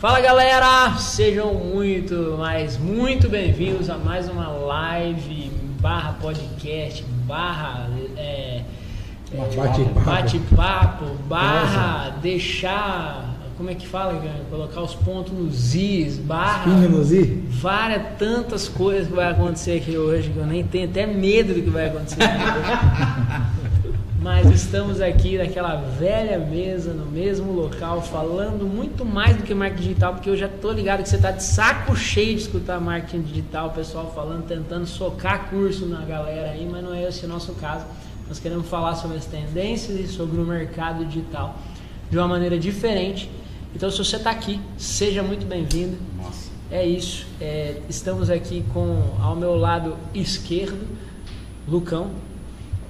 Fala galera, sejam muito, mas muito bem-vindos a mais uma live barra podcast barra é, Bate-papo. bate-papo barra deixar como é que fala, cara? colocar os pontos nos is barra nos i? várias tantas coisas que vai acontecer aqui hoje que eu nem tenho até medo do que vai acontecer aqui hoje. Mas estamos aqui naquela velha mesa, no mesmo local, falando muito mais do que marketing digital, porque eu já tô ligado que você tá de saco cheio de escutar marketing digital, o pessoal falando, tentando socar curso na galera aí, mas não é esse o nosso caso. Nós queremos falar sobre as tendências e sobre o mercado digital de uma maneira diferente. Então, se você está aqui, seja muito bem-vindo. É isso. É, estamos aqui com, ao meu lado esquerdo, Lucão.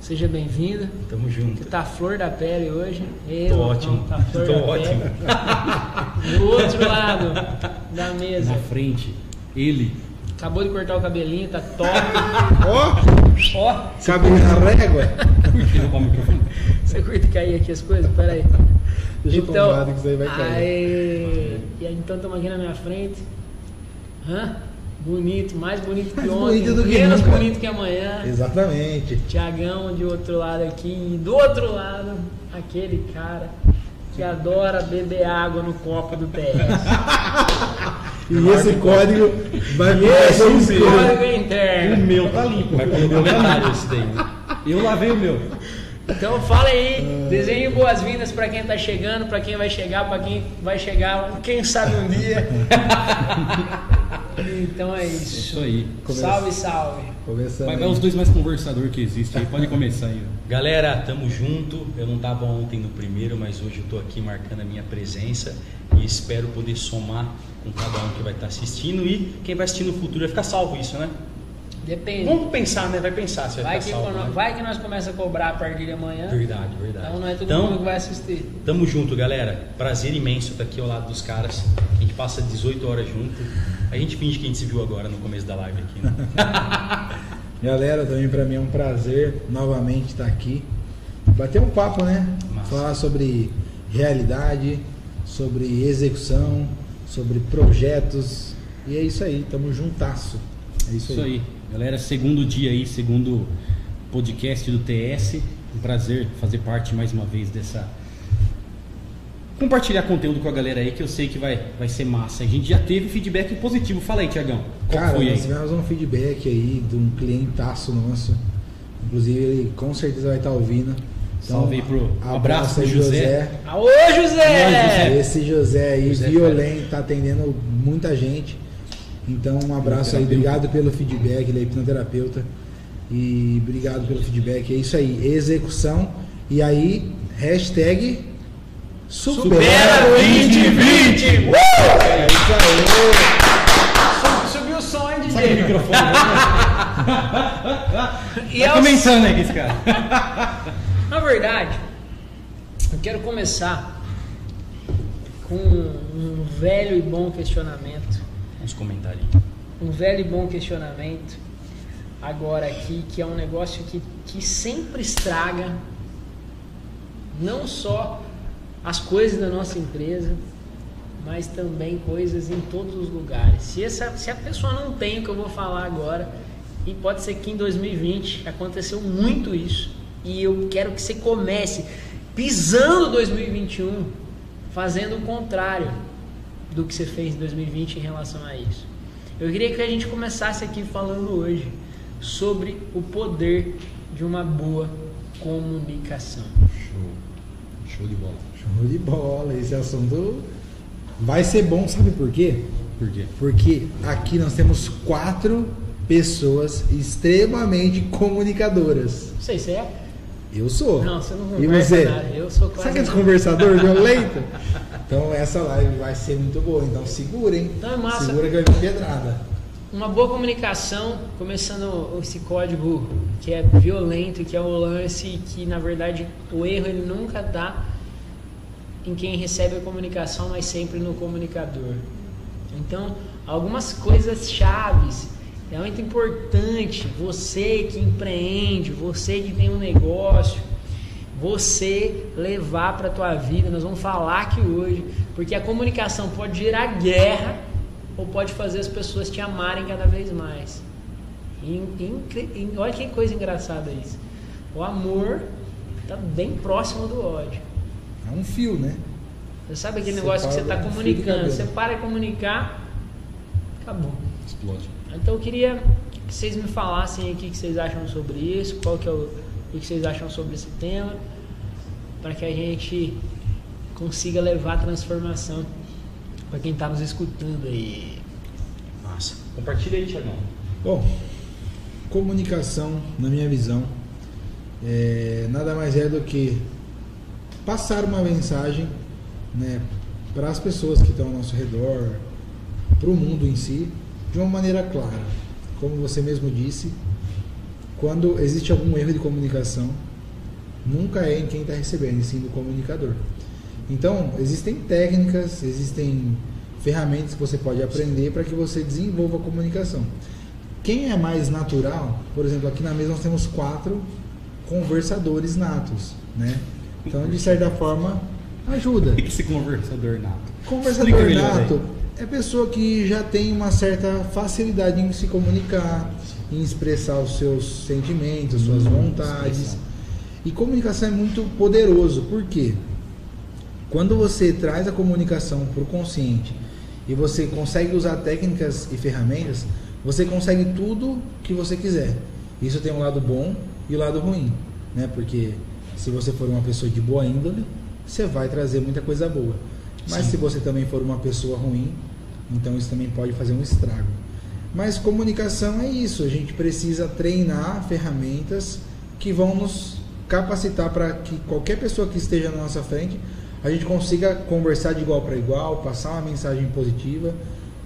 Seja bem-vindo. Tamo Que junto. tá a flor da pele hoje. Ei, Tô ótimo. Tá flor Tô da ótimo. pele. Do outro lado da mesa. Na frente, ele. Acabou de cortar o cabelinho, tá top. Ó, Ó, cabe na régua. Você curte cair aqui as coisas? Pera aí. Deixa eu então, tomar que isso aí vai cair. Aê. E aí, então estamos aqui na minha frente. Hã? Bonito, mais bonito que Mais ontem. bonito do que menos nunca. bonito que amanhã. Exatamente. Tiagão de outro lado aqui. E do outro lado, aquele cara que adora beber água no copo do TS. E esse código vai E esse código é O interno. meu tá limpo. Vai comer o metade esse daí. né? Eu lavei o meu. Então fala aí, desenhe boas-vindas para quem tá chegando, para quem vai chegar, para quem vai chegar, quem sabe um dia. então é isso. Isso aí. Salve, salve. Começando Vai os dois mais conversador que existem aí. Pode começar aí. Galera, tamo junto. Eu não tava ontem no primeiro, mas hoje eu tô aqui marcando a minha presença e espero poder somar com cada um que vai estar assistindo e quem vai assistir no futuro vai ficar salvo isso, né? Depende. Vamos pensar, né? Vai pensar se vai, Vai que, ficar salvo. né? vai que nós começamos a cobrar a partir de amanhã. Verdade, verdade. Então não é todo Então, mundo que vai assistir. Tamo junto, galera. Prazer imenso estar aqui ao lado dos caras. A gente passa 18 horas junto. A gente finge que a gente se viu agora no começo da live aqui, né? Galera, também pra mim é um prazer novamente estar aqui. Bater um papo, né? Massa. Falar sobre realidade, sobre execução, sobre projetos. E é isso aí, tamo juntasso. É isso, Isso aí. Galera, segundo dia aí, segundo podcast do TS. Um prazer fazer parte mais uma vez dessa. Compartilhar conteúdo com a galera aí que eu sei que vai, vai ser massa. A gente já teve feedback positivo. Fala aí, Tiagão. Qual Cara, foi nós aí? tivemos um feedback aí de um clientaço nosso. Inclusive, ele com certeza vai estar ouvindo. Então, Salve aí pro- abraço aí, pro José. Aô, José! Esse José aí, José violento, tá atendendo muita gente. Então, um abraço aí, obrigado pelo feedback, ele é hipnoterapeuta. E obrigado pelo feedback. É isso aí, execução. E aí, hashtag Supera 2020! Uh! É isso aí. Sub- Subiu o som, hein, Sabe o DJ? microfone? E Tá é o- começando aí com esse cara. Na verdade, eu quero começar com um velho e bom questionamento. Uns comentários. Um velho e bom questionamento agora aqui, que é um negócio que, que sempre estraga não só as coisas da nossa empresa, mas também coisas em todos os lugares. Se, essa, se a pessoa não tem o que eu vou falar agora, e pode ser que em 2020 aconteceu muito isso, e eu quero que você comece pisando 2021, fazendo o contrário do que você fez em 2020 em relação a isso. Eu queria que a gente começasse aqui falando hoje sobre o poder de uma boa comunicação. Show. Show de bola. Show de bola. Esse assunto vai ser bom, sabe por quê? Por quê? Porque aqui nós temos quatro pessoas extremamente comunicadoras. Não sei se é. Eu sou. Não, você não E conversa você? nada. Eu sou quase. Sabe aquele conversador violento? Então essa live vai ser muito boa. Então segura, hein? Então é massa. Segura que vai vir pedrada. Uma boa comunicação, começando esse código que é violento, que é o lance que na verdade o erro ele nunca dá em quem recebe a comunicação, mas sempre no comunicador. Então, algumas coisas chaves é muito importante, você que empreende, você que tem um negócio, você levar para a tua vida. Nós vamos falar aqui hoje, porque a comunicação pode gerar guerra ou pode fazer as pessoas te amarem cada vez mais. E, olha que coisa engraçada isso. O amor está bem próximo do ódio. É um fio, né? Você sabe aquele você negócio que você está comunicando? Você para de comunicar, acabou. Explode. Então eu queria que vocês me falassem o que vocês acham sobre isso, qual que é o, o que vocês acham sobre esse tema, para que a gente consiga levar a transformação para quem está nos escutando aí. Massa. Compartilha aí, Tiagão. Bom, comunicação, na minha visão, é, nada mais é do que passar uma mensagem né, para as pessoas que estão ao nosso redor, para o mundo em si, de uma maneira clara. Como você mesmo disse, quando existe algum erro de comunicação, nunca é em quem está recebendo, e sim do comunicador. Então, existem técnicas, existem ferramentas que você pode aprender para que você desenvolva a comunicação. Quem é mais natural, por exemplo, aqui na mesa nós temos quatro conversadores natos, né? Então, de certa forma, ajuda. O que é esse conversador nato? Conversador nato é pessoa que já tem uma certa facilidade em se comunicar, em expressar os seus sentimentos, suas hum, vontades. E comunicação é muito poderoso, por quê? Quando você traz a comunicação para o consciente e você consegue usar técnicas e ferramentas, você consegue tudo que você quiser. Isso tem um lado bom e o um lado ruim, né? Porque se você for uma pessoa de boa índole, você vai trazer muita coisa boa. Mas Sim. se você também for uma pessoa ruim, então isso também pode fazer um estrago. Mas comunicação é isso, a gente precisa treinar ferramentas que vão nos capacitar para que qualquer pessoa que esteja na nossa frente, a gente consiga conversar de igual para igual, passar uma mensagem positiva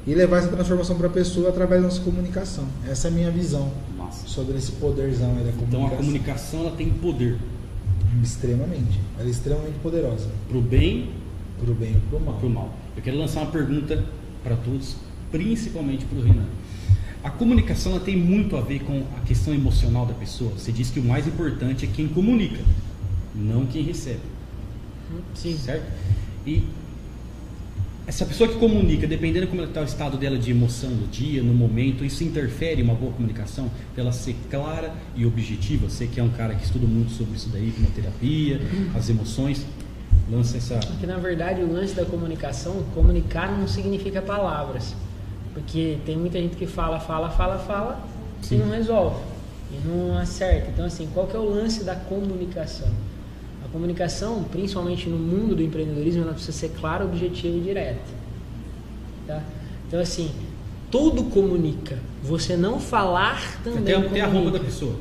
e levar essa transformação para a pessoa através da nossa comunicação. Essa é a minha visão Nossa. sobre esse poderzão da comunicação. Então a comunicação ela tem poder. Extremamente. Ela é extremamente poderosa. Para o bem. Para o bem e para o mal. Pro mal. Eu quero lançar uma pergunta para todos, principalmente para o Renan. A comunicação tem muito a ver com a questão emocional da pessoa. Você diz que o mais importante é quem comunica, não quem recebe. Sim. Certo? E essa pessoa que comunica, dependendo como está o estado dela de emoção no dia, no momento, isso interfere em uma boa comunicação, ela ser clara e objetiva. Você que é um cara que estuda muito sobre isso daí, como terapia, as emoções, lança essa. Porque na verdade o lance da comunicação, comunicar não significa palavras. Porque tem muita gente que fala, fala, fala, fala Sim. e não resolve. E não acerta. Então assim, qual que é o lance da comunicação? A comunicação, principalmente no mundo do empreendedorismo, ela precisa ser clara, objetiva e direta. Tá? Então assim, tudo comunica. Você não falar também tem, comunica. Tem a roupa da pessoa.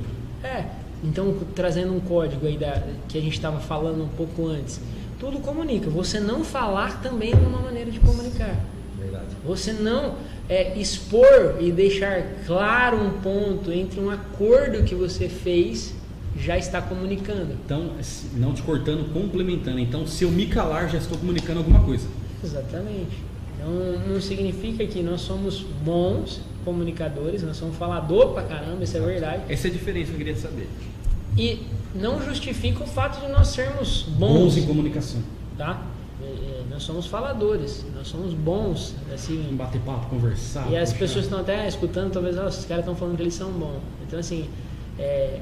É. Então, trazendo um código aí da, que a gente estava falando um pouco antes tudo comunica. Você não falar também é uma maneira de comunicar. Verdade. Você não é, expor e deixar claro um ponto entre um acordo que você fez já está comunicando. Então, não te cortando, complementando. Então, se eu me calar, já estou comunicando alguma coisa. Exatamente. Então, não significa que nós somos bons comunicadores, nós somos falador pra caramba, isso é verdade. Essa é a diferença que eu queria saber. E não justifica o fato de nós sermos bons, bons em comunicação. Tá? É, é, nós somos faladores, nós somos bons, assim. Bater papo, conversar. E as puxar. pessoas estão até escutando, talvez, oh, esses caras estão falando que eles são bons. Então, assim, é,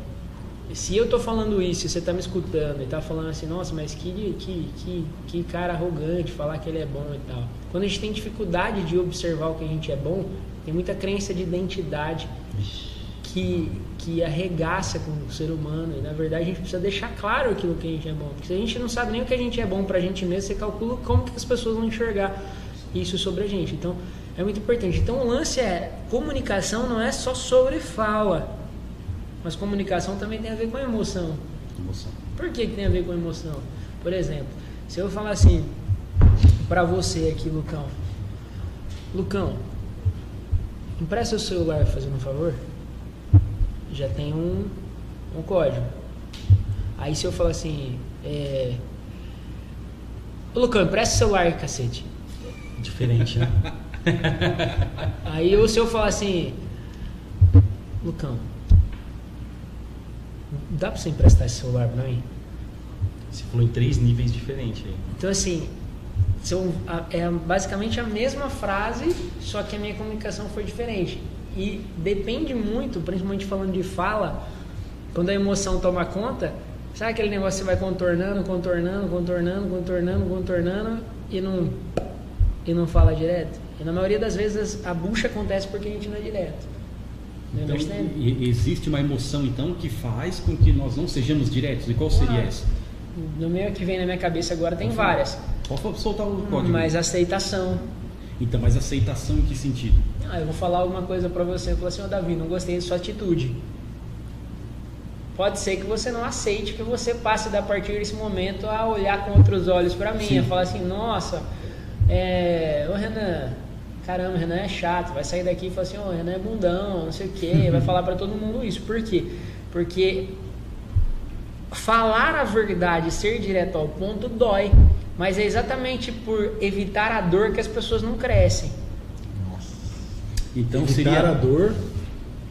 se eu estou falando isso e você está me escutando e está falando assim, nossa, mas que, que, que, que cara arrogante falar que ele é bom e tal. Quando a gente tem dificuldade de observar o que a gente é bom, tem muita crença de identidade. Ixi que, que arregaça com o ser humano. E na verdade a gente precisa deixar claro aquilo que a gente é bom. Porque se a gente não sabe nem o que a gente é bom pra gente mesmo, você calcula como que as pessoas vão enxergar isso sobre a gente. Então é muito importante. Então o lance é, comunicação não é só sobre fala, mas comunicação também tem a ver com a emoção. Emoção. Por que, que tem a ver com a emoção? Por exemplo, se eu falar assim para você aqui, Lucão, Lucão, empresta o celular fazendo um favor já tem um, um código. Aí se eu falar assim, é... Ô Lucão, empresta o celular cacete. Diferente, né? aí se eu falar assim, Lucão, dá pra você emprestar esse celular pra mim? Você falou em três níveis diferentes aí. Então, assim, são, é basicamente a mesma frase, só que a minha comunicação foi diferente. E depende muito, principalmente falando de fala, quando a emoção toma conta, sabe aquele negócio que você vai contornando, contornando, contornando, contornando, contornando e não, e não fala direto? E na maioria das vezes a bucha acontece porque a gente não é direto. Então, existe uma emoção então que faz com que nós não sejamos diretos. E qual seria ah, essa? No meio que vem na minha cabeça agora tem várias. Pode soltar o código. Mas aceitação. Então, mas aceitação em que sentido? Ah, eu vou falar alguma coisa para você. Eu falo assim, oh, Davi, não gostei da sua atitude. Pode ser que você não aceite que você passe da partir desse momento a olhar com outros olhos para mim, Sim. a falar assim, nossa, é, ô Renan, caramba, Renan é chato, vai sair daqui e falar assim, ô Renan é bundão, não sei o quê, vai falar para todo mundo isso. Por quê? Porque falar a verdade, ser direto ao ponto dói. Mas é exatamente por evitar a dor que as pessoas não crescem. Nossa. Então evitar seria a dor.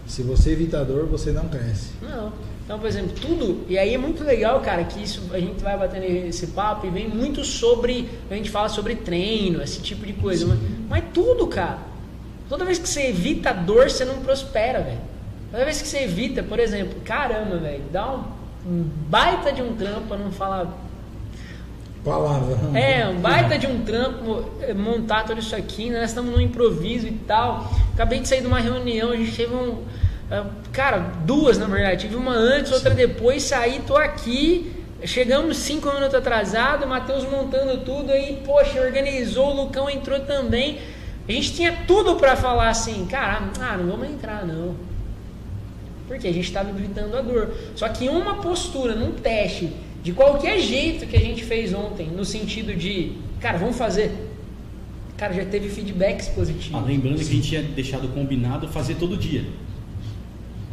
Se você evita a dor, você não cresce. Não. Então, por exemplo, tudo. E aí é muito legal, cara, que isso a gente vai batendo esse papo e vem muito sobre. A gente fala sobre treino, esse tipo de coisa. Mas, mas, tudo, cara. Toda vez que você evita a dor, você não prospera, velho. Toda vez que você evita, por exemplo, caramba, velho, dá um, um baita de um trampo pra não falar Palavra. É, um baita de um trampo eh, montar tudo isso aqui, né? Nós estamos no improviso e tal. Acabei de sair de uma reunião, a gente teve um. Eh, cara, duas na verdade. Tive uma antes, outra depois, saí, tô aqui. Chegamos cinco minutos atrasado, Matheus montando tudo aí, poxa, organizou, o Lucão entrou também. A gente tinha tudo para falar assim, cara, ah, não vamos entrar não. Porque a gente estava evitando a dor. Só que uma postura, num teste, de qualquer jeito que a gente fez ontem, no sentido de, cara, vamos fazer. Cara, já teve feedbacks positivos. Ah, lembrando Sim. que a gente tinha deixado combinado fazer todo dia.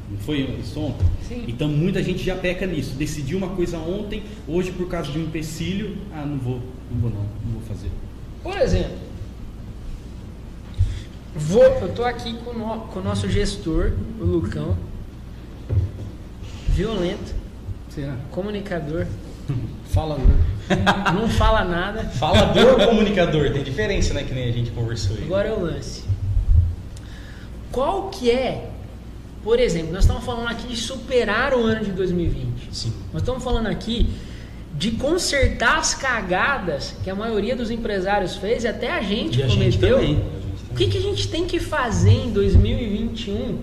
Não foi isso ontem? Sim. Então muita gente já peca nisso. Decidiu uma coisa ontem, hoje por causa de um empecilho, ah, não vou, não vou não, não vou fazer. Por exemplo, vou, eu tô aqui com, no, com o nosso gestor, o Lucão, violento Será? Comunicador. Falador. Não fala nada. Falador ou comunicador? Tem diferença, né? Que nem a gente conversou aí. Agora é o lance. Qual que é, por exemplo, nós estamos falando aqui de superar o ano de 2020. Sim. Nós estamos falando aqui de consertar as cagadas que a maioria dos empresários fez e até a gente e cometeu. A gente o que, que a gente tem que fazer em 2021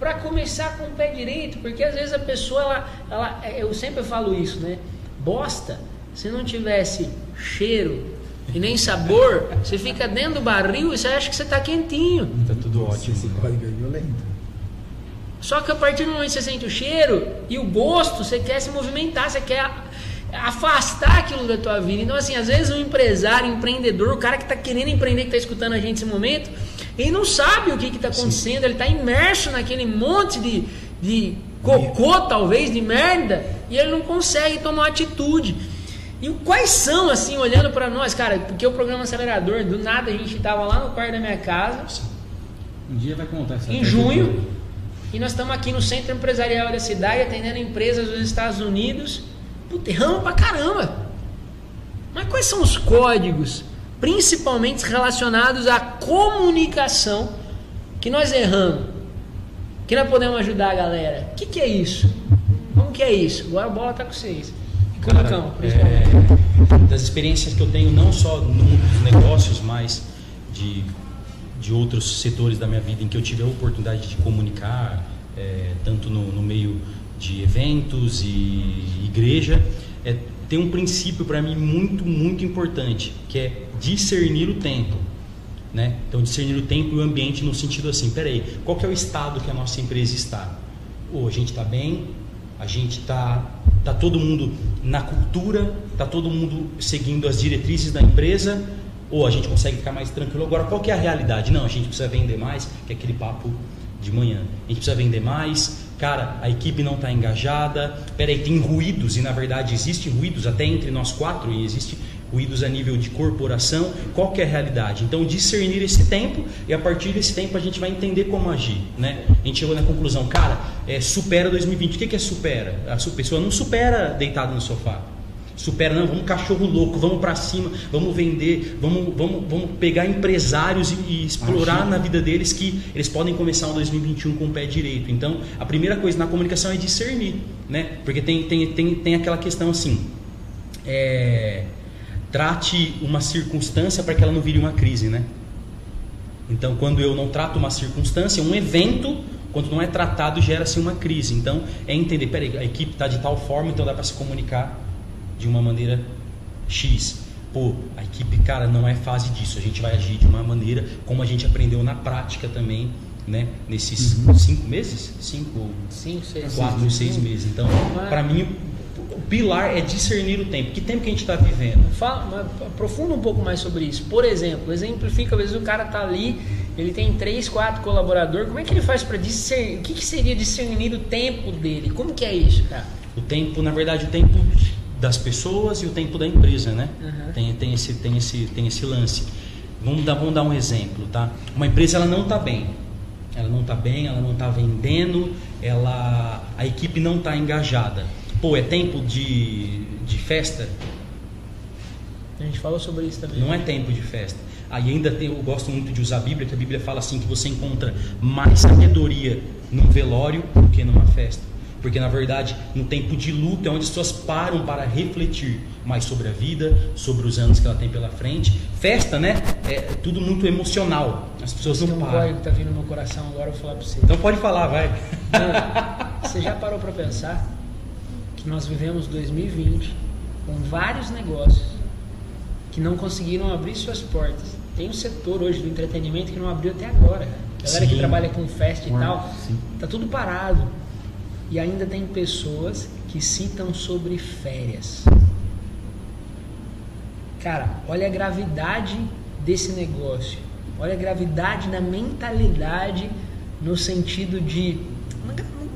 para começar com o pé direito, porque às vezes a pessoa, ela, ela, eu sempre falo isso, né? Bosta, se não tivesse cheiro e nem sabor, você fica dentro do barril e você acha que você está quentinho. Tá tudo ótimo. Esse código é violento. Só que a partir do momento que você sente o cheiro e o gosto, você quer se movimentar, você quer afastar aquilo da tua vida. Então, assim, às vezes um empresário, empreendedor, o cara que está querendo empreender, que está escutando a gente nesse momento, ele não sabe o que está acontecendo, Sim. ele está imerso naquele monte de, de cocô, talvez, de merda, e ele não consegue tomar atitude. E quais são, assim, olhando para nós, cara, porque o programa acelerador, do nada a gente estava lá no quarto da minha casa. Um dia vai contar essa Em junho. E nós estamos aqui no centro empresarial da cidade, atendendo empresas dos Estados Unidos. Puta, erramos pra caramba. Mas quais são os códigos principalmente relacionados à comunicação, que nós erramos, que nós podemos ajudar a galera. O que, que é isso? Como que é isso? Agora a bola está com vocês. Cara, é, das experiências que eu tenho, não só no mundo dos negócios, mas de, de outros setores da minha vida em que eu tive a oportunidade de comunicar, é, tanto no, no meio de eventos e igreja, é, tem um princípio para mim muito, muito importante, que é discernir o tempo. Né? Então, discernir o tempo e o ambiente no sentido assim, peraí, qual que é o estado que a nossa empresa está? Ou a gente está bem, a gente está tá todo mundo na cultura, está todo mundo seguindo as diretrizes da empresa, ou a gente consegue ficar mais tranquilo. Agora, qual que é a realidade? Não, a gente precisa vender mais, que é aquele papo de manhã. A gente precisa vender mais, cara, a equipe não está engajada, peraí, tem ruídos, e na verdade existem ruídos até entre nós quatro, e existe ruídos a nível de corporação, qual é a realidade? Então, discernir esse tempo e a partir desse tempo a gente vai entender como agir, né? A gente chegou na conclusão, cara, é, supera 2020. O que, que é supera? A pessoa não supera deitado no sofá. Supera, não, vamos cachorro louco, vamos para cima, vamos vender, vamos, vamos, vamos pegar empresários e, e explorar na vida deles que eles podem começar o 2021 com o pé direito. Então, a primeira coisa na comunicação é discernir, né? Porque tem, tem, tem, tem aquela questão assim, é, trate uma circunstância para que ela não vire uma crise, né? Então, quando eu não trato uma circunstância, um evento, quando não é tratado, gera-se uma crise. Então, é entender, peraí, a equipe está de tal forma, então dá para se comunicar de uma maneira X. Pô, a equipe, cara, não é fase disso. A gente vai agir de uma maneira como a gente aprendeu na prática também, né? Nesses uhum. cinco meses? Cinco, cinco seis, quatro, seis, seis meses. Então, para mim, o pilar é discernir o tempo. Que tempo que a gente está vivendo? Fala, aprofunda um pouco mais sobre isso. Por exemplo, exemplifica, às vezes o cara está ali, ele tem três, quatro colaboradores. Como é que ele faz para discernir? O que, que seria discernir o tempo dele? Como que é isso, cara? O tempo, na verdade, o tempo das pessoas e o tempo da empresa, né? Uhum. Tem, tem, esse, tem, esse, tem esse lance. Vamos dar, vamos dar um exemplo, tá? Uma empresa ela não está bem, ela não está bem, ela não está vendendo, ela, a equipe não está engajada. Pô, é tempo de, de festa? A gente falou sobre isso também. Não é tempo de festa. Aí ainda tem, eu gosto muito de usar a Bíblia, que a Bíblia fala assim que você encontra mais sabedoria num velório do que numa festa. Porque na verdade, no tempo de luto é onde as pessoas param para refletir mais sobre a vida, sobre os anos que ela tem pela frente. Festa, né? É tudo muito emocional. As pessoas não tem um param. Um que tá vindo no meu coração agora, eu vou falar para você. Então pode falar, vai. você já parou para pensar que nós vivemos 2020 com vários negócios que não conseguiram abrir suas portas. Tem um setor hoje do entretenimento que não abriu até agora. A galera Sim. que trabalha com festa e tal, Sim. tá tudo parado. E ainda tem pessoas que citam sobre férias. Cara, olha a gravidade desse negócio. Olha a gravidade da mentalidade no sentido de.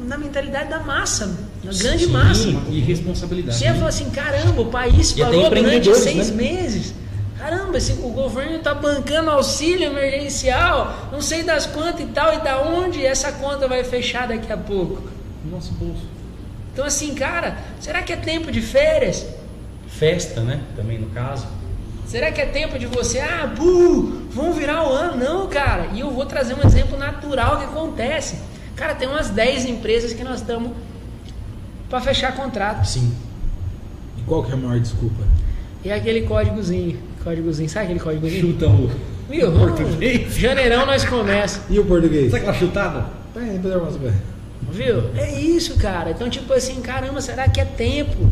Na mentalidade da massa, na grande Sim, massa. E responsabilidade. Você né? fala assim: caramba, o país parou durante seis né? meses. Caramba, esse, o governo está bancando auxílio emergencial, não sei das quantas e tal, e da onde essa conta vai fechar daqui a pouco no nosso bolso. Então assim, cara, será que é tempo de férias? Festa, né? Também no caso. Será que é tempo de você, ah, buh, vamos virar o ano? Não, cara. E eu vou trazer um exemplo natural que acontece. Cara, tem umas 10 empresas que nós estamos para fechar contrato. Sim. E qual que é a maior desculpa? E aquele códigozinho. Códigozinho, sabe aquele códigozinho? Chuta o, o português. Janeirão nós começa. E o português? Sabe aquela chutada? Vai, depois eu mostro Viu? É isso, cara. Então, tipo assim, caramba, será que é tempo?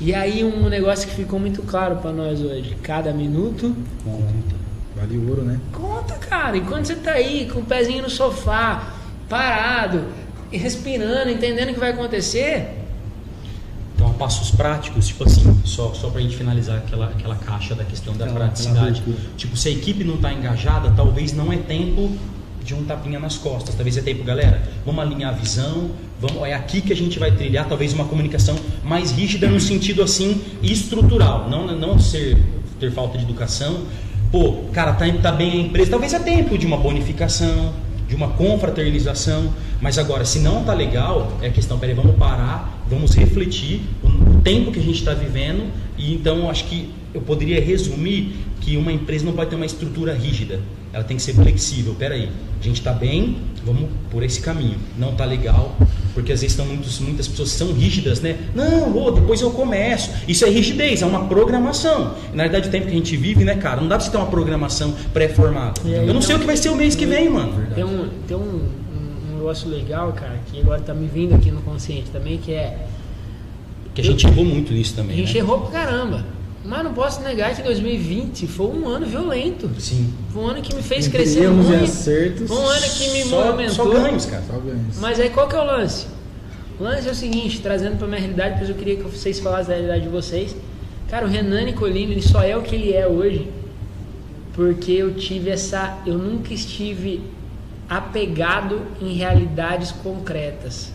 E aí um negócio que ficou muito claro para nós hoje. Cada minuto conta. Vale ouro, né? Conta, cara. E quando você tá aí com o pezinho no sofá, parado, respirando, entendendo o que vai acontecer. Então, passos práticos, tipo assim, só, só pra gente finalizar aquela, aquela caixa da questão da aquela, praticidade. Aquela tipo, se a equipe não tá engajada, talvez não é tempo de um tapinha nas costas. Talvez é tempo, galera, vamos alinhar a visão, vamos, é aqui que a gente vai trilhar talvez uma comunicação mais rígida no sentido assim estrutural, não não ser ter falta de educação. Pô, cara, tá, tá bem a empresa, talvez é tempo de uma bonificação, de uma confraternização, mas agora, se não tá legal, é questão, peraí, vamos parar, vamos refletir o tempo que a gente está vivendo, e então acho que eu poderia resumir que uma empresa não pode ter uma estrutura rígida, ela tem que ser flexível. Peraí, a gente está bem, vamos por esse caminho. Não está legal, porque às vezes estão muitos, muitas pessoas são rígidas, né? Não, oh, depois eu começo. Isso é rigidez, é uma programação. Na verdade, o tempo que a gente vive, né, cara? Não dá pra você ter uma programação pré-formada. Eu não sei o que vai ser o mês que vem, mano. Tem um, tem um, um negócio legal, cara, que agora tá me vindo aqui no consciente também, que é. Que a gente eu, errou muito nisso também. A gente né? errou pra caramba. Mas não posso negar que 2020 foi um ano violento. Sim. Foi um ano que me fez Entre crescer muito. E acertos, foi um ano que me só, movimentou. Só ganhos, cara. Só ganhos. Mas aí qual que é o lance? O lance é o seguinte, trazendo para minha realidade, pois eu queria que vocês falassem da realidade de vocês. Cara, o Renan Nicolini, ele só é o que ele é hoje porque eu tive essa, eu nunca estive apegado em realidades concretas.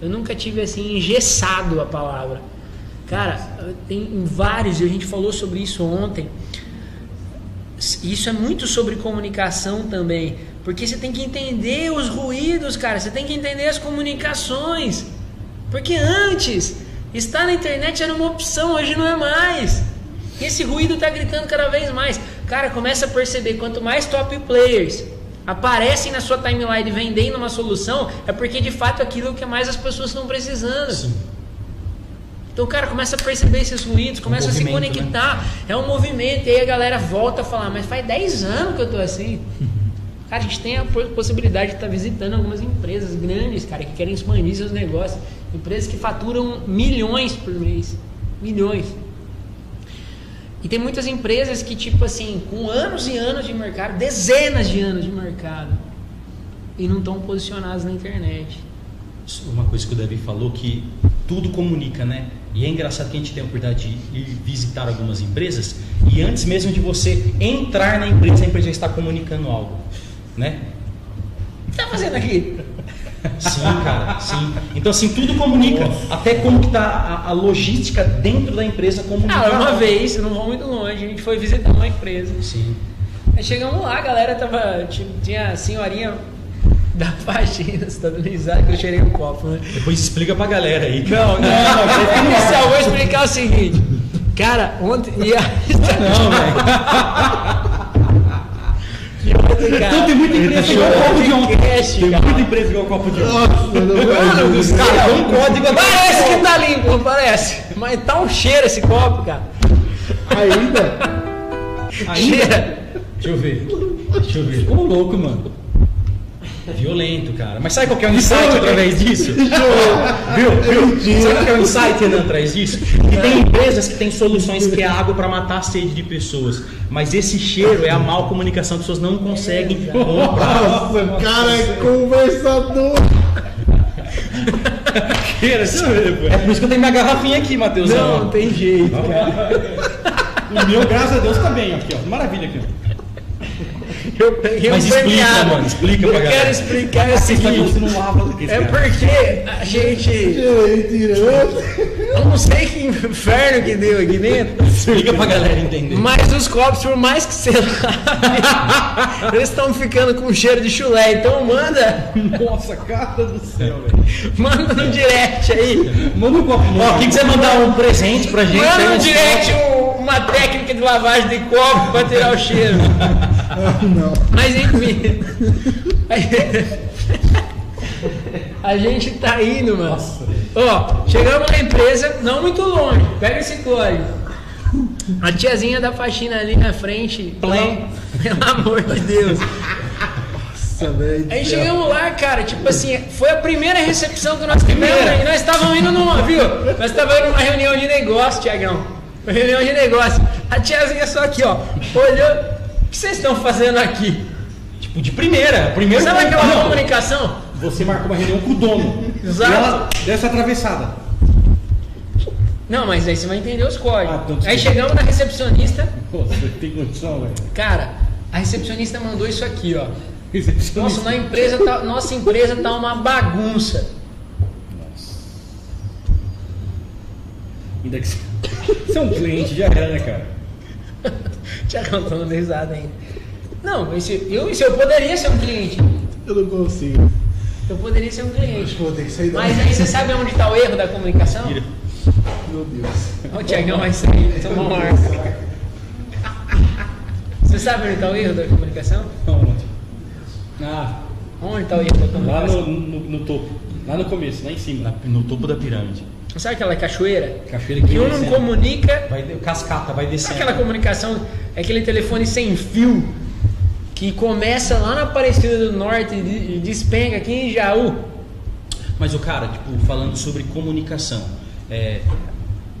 Eu nunca tive assim engessado a palavra. Cara, tem vários, e a gente falou sobre isso ontem. Isso é muito sobre comunicação também. Porque você tem que entender os ruídos, cara. Você tem que entender as comunicações. Porque antes Estar na internet era uma opção, hoje não é mais. E esse ruído está gritando cada vez mais. Cara, começa a perceber, quanto mais top players aparecem na sua timeline vendendo uma solução, é porque de fato aquilo que mais as pessoas estão precisando. Sim. Então o cara começa a perceber esses ruídos, começa um a se conectar. Né? É um movimento. E aí a galera volta a falar, mas faz 10 anos que eu tô assim. Cara, a gente tem a possibilidade de estar tá visitando algumas empresas grandes, cara, que querem expandir seus negócios. Empresas que faturam milhões por mês. Milhões. E tem muitas empresas que, tipo assim, com anos e anos de mercado, dezenas de anos de mercado, e não estão posicionados na internet. Uma coisa que o Davi falou que tudo comunica, né? E é engraçado que a gente tem a oportunidade de ir visitar algumas empresas e antes mesmo de você entrar na empresa, a empresa já está comunicando algo, né? O que está fazendo aqui? Sim, cara, sim. Então assim, tudo comunica. Nossa. Até como que tá a, a, logística dentro da empresa comunica. Ah, uma vez, não vou muito longe, a gente foi visitar uma empresa. Sim. Aí chegamos lá, a galera tava. Tinha a senhorinha da faxina, você tá que eu cheirei um copo, né? Depois explica pra galera aí. Não, não, não. Inicial, vou explicar o seguinte. Cara, ontem. Ia... Não, velho. Então tem muita empresa igual copo de ontem. Tem muita empresa igual copo de ontem. Mano, os caras dão um código. Parece que tá limpo, não parece. Mas tá um cheiro esse copo, cara. Ainda? Ainda? Cheira. Deixa eu ver. Deixa eu ver. Ficou louco, mano. Violento, cara. Mas sabe qual que é o insight através disso? viu? Viu? Sabe qual que é o insight Renan, atrás disso? Que tem empresas que têm soluções que é água para matar a sede de pessoas. Mas esse cheiro é a mal comunicação, as pessoas não conseguem comprar. Nossa, cara, é conversador. é por isso que eu tenho minha garrafinha aqui, Matheus. Não, não tem jeito, cara. O meu, graças a Deus, também. Aqui, ó. Maravilha aqui, ó. Eu peguei Mas um explica, mano, explica pra Eu quero explicar o seguinte. É porque a gente. Eu não sei que inferno que deu aqui dentro. Explica pra galera entender. Mas os copos, por mais que você eles estão ficando com cheiro de chulé. Então manda. Nossa, cara do céu, velho. Manda no direct aí. Manda um copo. Ó, quem quiser mandar um presente pra gente. Manda no direct uma técnica de lavagem de copo pra tirar o cheiro. Não. Mas enfim. A gente tá indo, mano. Nossa. Ó, chegamos na empresa, não muito longe. Pega esse código. A tiazinha da faxina ali na frente. Play. Pelo amor de Deus. Nossa, velho. Aí chegamos lá, cara, tipo assim, foi a primeira recepção que nós tivemos. E nós estávamos indo numa, viu? Nós estávamos indo numa reunião de negócio, Tiagão. Uma reunião de negócio. A tiazinha só aqui, ó, olhou que vocês estão fazendo aqui? Tipo, de primeira. Primeiro Sabe aquela não, comunicação? Você marcou uma reunião com o dono. Exato. E ela dessa atravessada. Não, mas aí você vai entender os códigos. Ah, então aí chegamos na recepcionista. Você tem condição, velho. Cara, a recepcionista mandou isso aqui, ó. Nossa, na empresa tá, nossa empresa tá uma bagunça. Nossa. Ainda que você é um cliente, já era, né, cara? Tiagão tá dando risada ainda. Não, esse, eu, esse eu poderia ser um cliente. Eu não consigo. Eu poderia ser um cliente. Mas aí você sabe onde está o erro da comunicação? Meu Deus. O Tiagão vai sair, tomar um ar. Você sabe onde está o erro da comunicação? Onde? Ah. Onde está o erro da comunicação? Lá no, no, no, topo. Lá no começo, lá em cima. no topo da pirâmide. Sabe aquela cachoeira? Cachoeira que, que um não comunica. Vai, cascata, vai descendo. Aquela comunicação, é aquele telefone sem fio que começa lá na Aparecida do Norte e despenga aqui em Jaú. Mas o cara, tipo, falando sobre comunicação, é,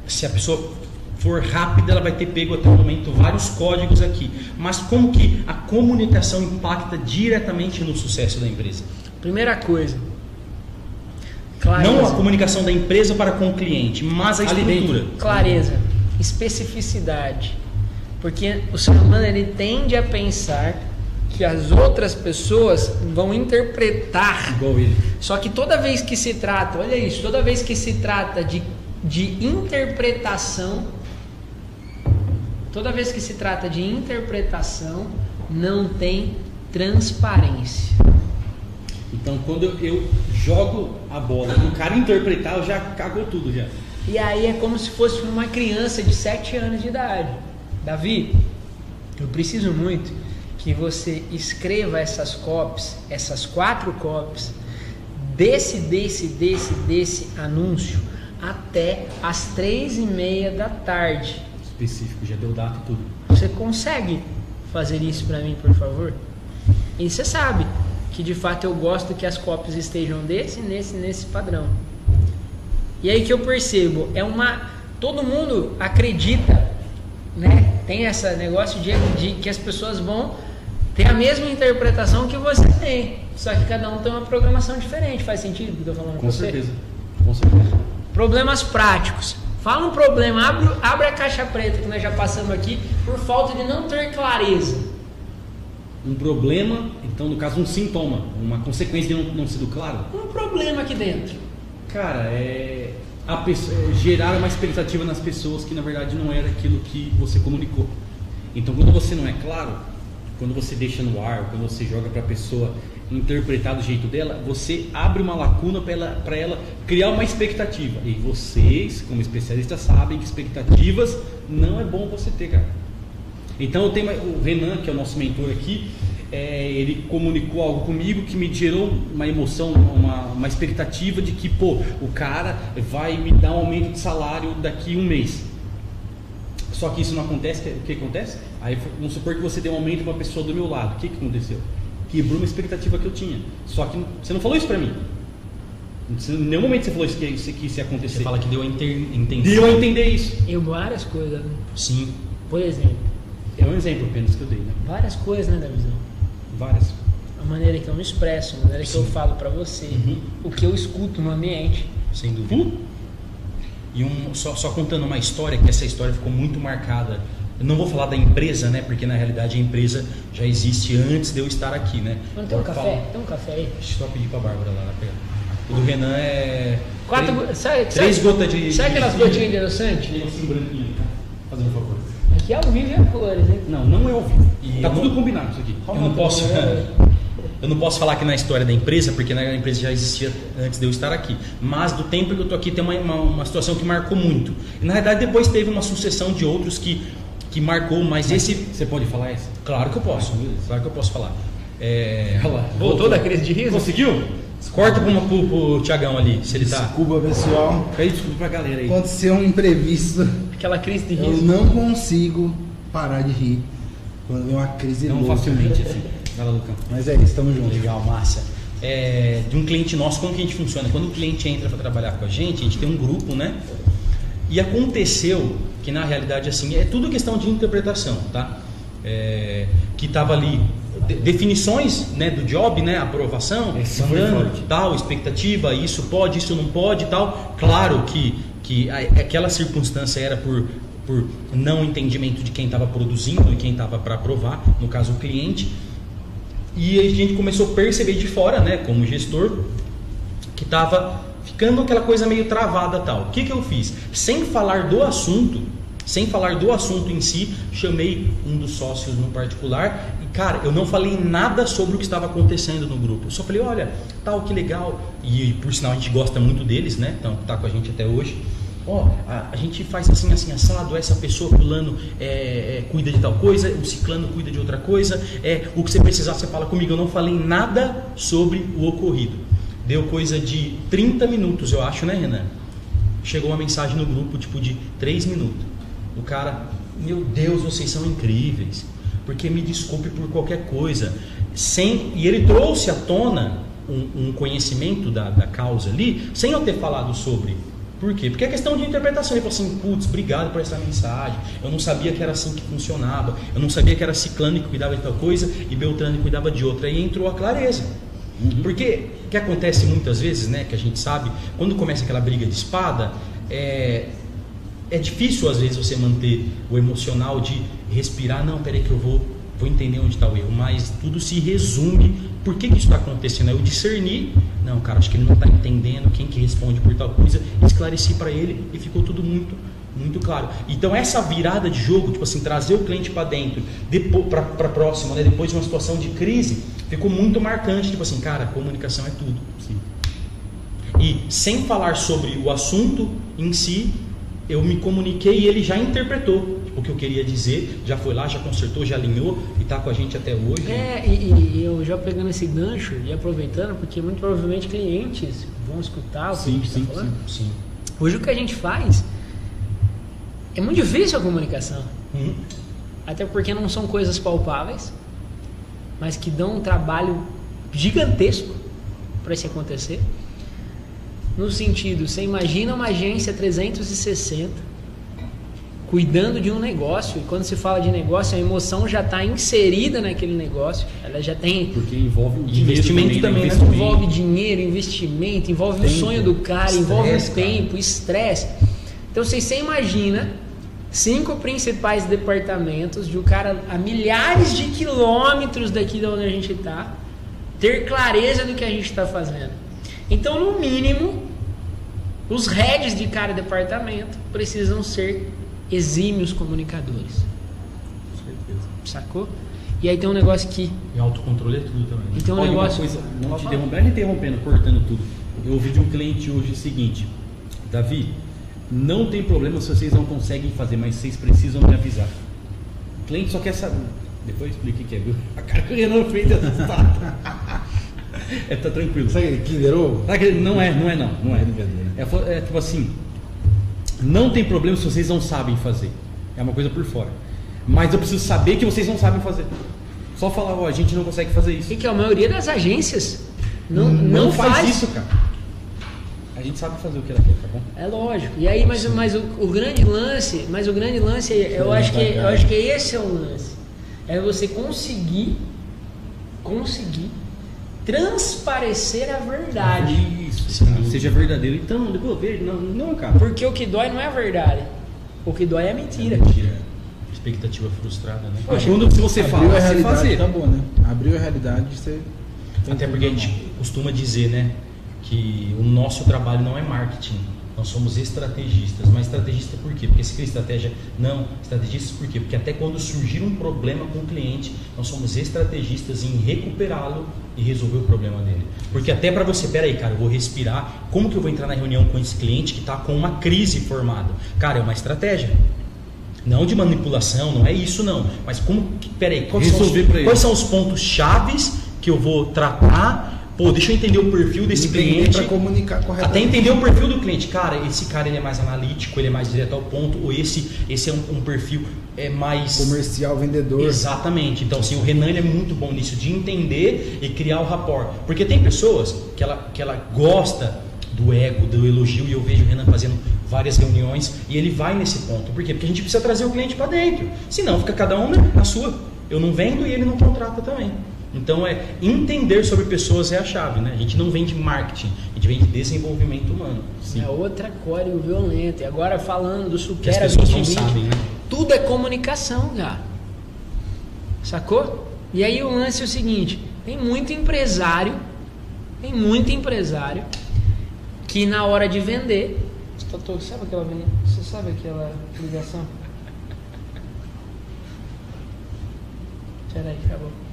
se a pessoa for rápida, ela vai ter pego até o momento vários códigos aqui. Mas como que a comunicação impacta diretamente no sucesso da empresa? Primeira coisa, Clareza. Não a comunicação da empresa para com o cliente, mas a estrutura. Clareza, especificidade. Porque o ser humano ele tende a pensar que as outras pessoas vão interpretar. Igual ele. Só que toda vez que se trata, olha isso, toda vez que se trata de, de interpretação, toda vez que se trata de interpretação, não tem transparência. Então, quando eu, eu jogo a bola o cara interpretar, eu já cagou tudo já. E aí é como se fosse uma criança de 7 anos de idade. Davi, eu preciso muito que você escreva essas copies, essas quatro copies, desse, desse, desse, desse anúncio até as três e meia da tarde. Específico, já deu data tudo. Você consegue fazer isso para mim, por favor? E você sabe que de fato eu gosto que as copies estejam desse, nesse, nesse padrão. E aí que eu percebo, é uma. Todo mundo acredita, né? Tem esse negócio de, de que as pessoas vão ter a mesma interpretação que você tem. Só que cada um tem uma programação diferente. Faz sentido o que eu estou falando com, com você? certeza. Com certeza. Problemas práticos. Fala um problema, abre, abre a caixa preta que nós já passamos aqui por falta de não ter clareza. Um problema, então no caso um sintoma, uma consequência de não, não sido claro? Um problema aqui dentro. Cara, é, pessoa, é gerar uma expectativa nas pessoas que na verdade não era aquilo que você comunicou. Então quando você não é claro, quando você deixa no ar, quando você joga para a pessoa interpretar do jeito dela, você abre uma lacuna para ela, ela criar uma expectativa. E vocês, como especialistas, sabem que expectativas não é bom você ter, cara. Então eu tenho o Renan, que é o nosso mentor aqui, é, ele comunicou algo comigo que me gerou uma emoção, uma, uma expectativa de que, pô, o cara vai me dar um aumento de salário daqui um mês. Só que isso não acontece, o que acontece? Aí vamos supor que você deu um aumento para uma pessoa do meu lado. O que, que aconteceu? Quebrou uma expectativa que eu tinha. Só que você não falou isso para mim. Em nenhum momento você falou isso que, isso, que isso ia acontecer. Você fala que deu a entender. Deu a entender isso. Em várias coisas, né? Sim. Por exemplo. É um exemplo apenas que eu dei, né? Várias coisas, né, Davizão? Várias. A maneira que eu me expresso, a maneira Sim. que eu falo para você, uhum. o que eu escuto no ambiente. Sem dúvida. Uhum. E um, só, só contando uma história, que essa história ficou muito marcada. Eu não vou falar da empresa, né? Porque na realidade a empresa já existe antes de eu estar aqui, né? Mano, tem um café? Falar... Tem um café aí? Deixa eu só pedir pra Bárbara lá, lá pegar. O do Renan é. Quatro, três, sabe, três sabe, gotas de. Sabe aquelas gotinhas de adoçante? Tem assim branquinho, tá? Fazendo um favor. Aqui é ao vivo e a cores, hein? Não, não é ao vivo. E tá tudo não... combinado isso aqui. Eu não posso. Eu não posso falar aqui na história da empresa, porque na empresa já existia antes de eu estar aqui. Mas do tempo que eu estou aqui tem uma, uma, uma, situação que marcou muito. E na verdade depois teve uma sucessão de outros que, que marcou, mas, mas esse. Você pode falar isso? Claro que eu posso. Claro que eu posso falar. É... Olha lá. Voltou, Voltou da crise de riso? Conseguiu? Corta pro, pro, pro Tiagão ali, se ele tá. Desculpa, pessoal. Pede desculpa pra galera aí. Aconteceu um imprevisto. Aquela crise de riso. Eu não consigo parar de rir quando vem uma crise Não louca. facilmente assim. Vai lá, Lucão. Mas é isso, estamos juntos. Legal, Márcia. É, de um cliente nosso, como que a gente funciona? Quando o cliente entra para trabalhar com a gente, a gente tem um grupo, né? E aconteceu que na realidade assim é tudo questão de interpretação, tá? É, que estava ali de, definições né, do job, né, aprovação, mandando, tal, expectativa, isso pode, isso não pode, tal. Claro que que aquela circunstância era por por não entendimento de quem estava produzindo e quem estava para aprovar, no caso o cliente. E a gente começou a perceber de fora, né, como gestor, que estava ficando aquela coisa meio travada tal. O que, que eu fiz? Sem falar do assunto, sem falar do assunto em si, chamei um dos sócios no particular cara, eu não falei nada sobre o que estava acontecendo no grupo. Eu só falei, olha, tal, que legal. E, por sinal, a gente gosta muito deles, né? Então, tá com a gente até hoje ó, oh, a, a, gente faz assim, assim, assado, essa pessoa fulano é, é, cuida de tal coisa, o ciclano cuida de outra coisa, é, o que você precisar você fala comigo, eu não falei nada sobre o ocorrido. Deu coisa de 30 minutos, eu acho, né, Renan? Chegou uma mensagem no grupo, tipo, de 3 minutos. O cara, meu Deus, vocês são incríveis, porque me desculpe por qualquer coisa. Sem, e ele trouxe à tona um, um conhecimento da, da causa ali, sem eu ter falado sobre por quê? Porque é questão de interpretação. Ele falou assim, putz, obrigado por essa mensagem. Eu não sabia que era assim que funcionava. Eu não sabia que era ciclano que cuidava de tal coisa e Beltrano que cuidava de outra. Aí entrou a clareza. Uhum. Porque o que acontece muitas vezes, né, que a gente sabe, quando começa aquela briga de espada, é, é difícil às vezes você manter o emocional de respirar, não, peraí que eu vou, vou entender onde está o erro, mas tudo se resume por que, que isso está acontecendo? É eu discernir, não, cara, acho que ele não está entendendo quem que responde por tal coisa, esclareci para ele e ficou tudo muito muito claro. Então essa virada de jogo, tipo assim, trazer o cliente para dentro, para próximo, né, depois de uma situação de crise, ficou muito marcante, tipo assim, cara, comunicação é tudo. Sim. e sem falar sobre o assunto em si, eu me comuniquei e ele já interpretou o que eu queria dizer, já foi lá, já consertou, já alinhou e está com a gente até hoje. É, e, e, eu já pegando esse gancho e aproveitando, porque muito provavelmente clientes vão escutar o que sim, a gente está falando. Sim, sim. Hoje o que a gente faz é muito difícil a comunicação. Uhum. Até porque não são coisas palpáveis, mas que dão um trabalho gigantesco para isso acontecer. No sentido, você imagina uma agência 360 cuidando de um negócio, e quando se fala de negócio, a emoção já está inserida naquele negócio, ela já tem. Porque envolve o investimento também, né? Envolve dinheiro, investimento, envolve tempo, o sonho do cara, stress, envolve o tempo, estresse. Então você, você imagina cinco principais departamentos de um cara a milhares de quilômetros daqui de onde a gente está ter clareza do que a gente está fazendo. Então, no mínimo, os heads de cada departamento precisam ser exímios comunicadores. Com certeza. Sacou? E aí tem um negócio que. E autocontrole é tudo também. Né? Então um negócio. Coisa, não te interrompendo, interrompendo, cortando tudo. Eu ouvi de um cliente hoje o seguinte: Davi, não tem problema se vocês não conseguem fazer, mas vocês precisam me avisar. O cliente só quer saber. Depois explique o que é, viu? A cara que o Renan fez É, tá tranquilo. Sabe Kinder Ovo? Não é, não é não, não é. É, é tipo assim, não tem problema se vocês não sabem fazer. É uma coisa por fora. Mas eu preciso saber que vocês não sabem fazer. Só falar, ó, a gente não consegue fazer isso. E que a maioria das agências não, não, não faz, faz isso, cara. A gente sabe fazer o que ela quer, tá bom? É lógico. E aí, mas, mas o, o grande lance, mas o grande lance, eu acho que eu acho que esse é o lance. É você conseguir conseguir transparecer a verdade. Isso, seja verdadeiro. Então, depois vejo, não, não, cara. Porque o que dói não é a verdade. O que dói é a mentira. É mentira. Expectativa frustrada, né? Poxa, quando você fala, a realidade, fazer. tá bom, né? Abriu a realidade, você. Até porque a gente costuma dizer, né? Que o nosso trabalho não é marketing nós somos estrategistas. Mas estrategista por quê? Porque se cria estratégia. Não, estrategistas por quê? Porque até quando surgir um problema com o cliente, nós somos estrategistas em recuperá-lo e resolver o problema dele. Porque até para você, peraí, cara, eu vou respirar. Como que eu vou entrar na reunião com esse cliente que está com uma crise formada? Cara, é uma estratégia. Não de manipulação, não é isso não. Mas como que, peraí, quais, são os, quais são os pontos chaves que eu vou tratar Pô, deixa eu entender o perfil desse cliente. Para comunicar corretamente. Até entender o perfil do cliente. Cara, esse cara ele é mais analítico, ele é mais direto ao ponto, ou esse, esse é um, um perfil é mais comercial, vendedor. Exatamente. Então, assim, o Renan ele é muito bom nisso de entender e criar o rapport. Porque tem pessoas que ela, que ela gosta do ego, do elogio, e eu vejo o Renan fazendo várias reuniões e ele vai nesse ponto. Por quê? Porque a gente precisa trazer o cliente para dentro. Senão fica cada um na sua. Eu não vendo e ele não contrata também. Então é entender sobre pessoas é a chave, né? A gente não vende marketing, a gente vende desenvolvimento humano. Sim. É outra código violento. E agora falando do Supera 2020, sabem, né? tudo é comunicação, já. Sacou? E aí o lance é o seguinte, tem muito empresário, tem muito empresário que na hora de vender, sabe aquela você sabe aquela ligação? Peraí, acabou.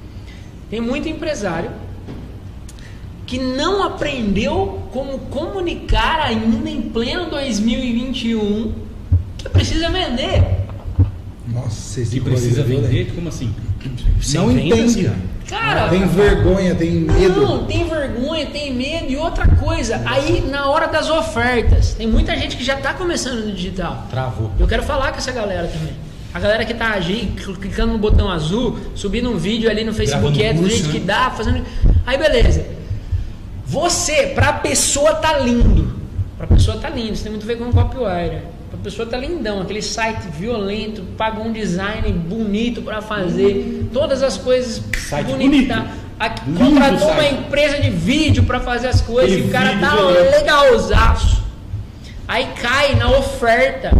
Tem muito empresário que não aprendeu como comunicar ainda em pleno 2021 que precisa vender. Nossa, esse precisa vender? Como assim? Sem não entende. Cara, tem vergonha, tem medo. Não, tem vergonha, tem medo e outra coisa. Aí na hora das ofertas, tem muita gente que já está começando no digital. Travou. Eu quero falar com essa galera também. A galera que tá aí, clicando no botão azul, subindo um vídeo ali no Facebook, é do jeito né? que dá, fazendo. Aí beleza. Você, pra pessoa tá lindo. Pra pessoa tá lindo, isso tem muito a ver com o copywriter. Pra pessoa tá lindão, aquele site violento, pagou um design bonito para fazer, todas as coisas site bonitas. Bonito. Aqui, contratou uma empresa de vídeo para fazer as coisas e o cara tá legalzaço. Aí cai na oferta.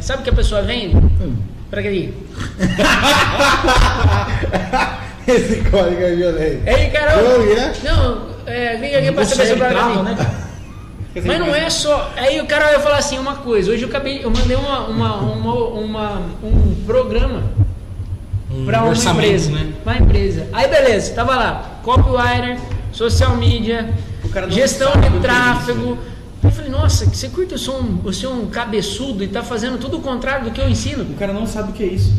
Sabe o que a pessoa vende? Hum. Para aqui. Esse código é violento. Ei, Carol. É? Não, é, vem aqui para saber sobre a né, Mas não é só. Aí o cara vai falar assim uma coisa. Hoje eu acabei, eu mandei uma, uma, uma, uma um programa um para uma empresa, né? Uma empresa. Aí beleza, tava lá, copywriter, social media, gestão de tráfego, Eu falei, nossa, você curte eu sou um, você é um cabeçudo e tá fazendo tudo o contrário do que eu ensino. O cara não sabe o que é isso.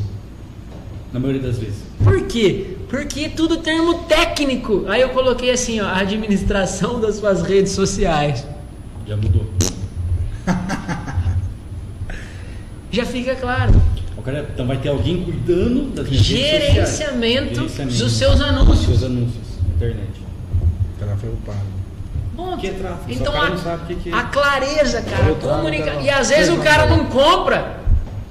Na maioria das vezes. Por quê? Porque tudo termo técnico. Aí eu coloquei assim, ó, administração das suas redes sociais. Já mudou. Já fica claro. Cara, então vai ter alguém cuidando das minhas Gerenciamento, Gerenciamento dos seus anúncios. Seus anúncios na internet. Tráfego pago. Bom, que é? Então a, que que é. a clareza, cara, comunicar. E às vezes o cara não compra.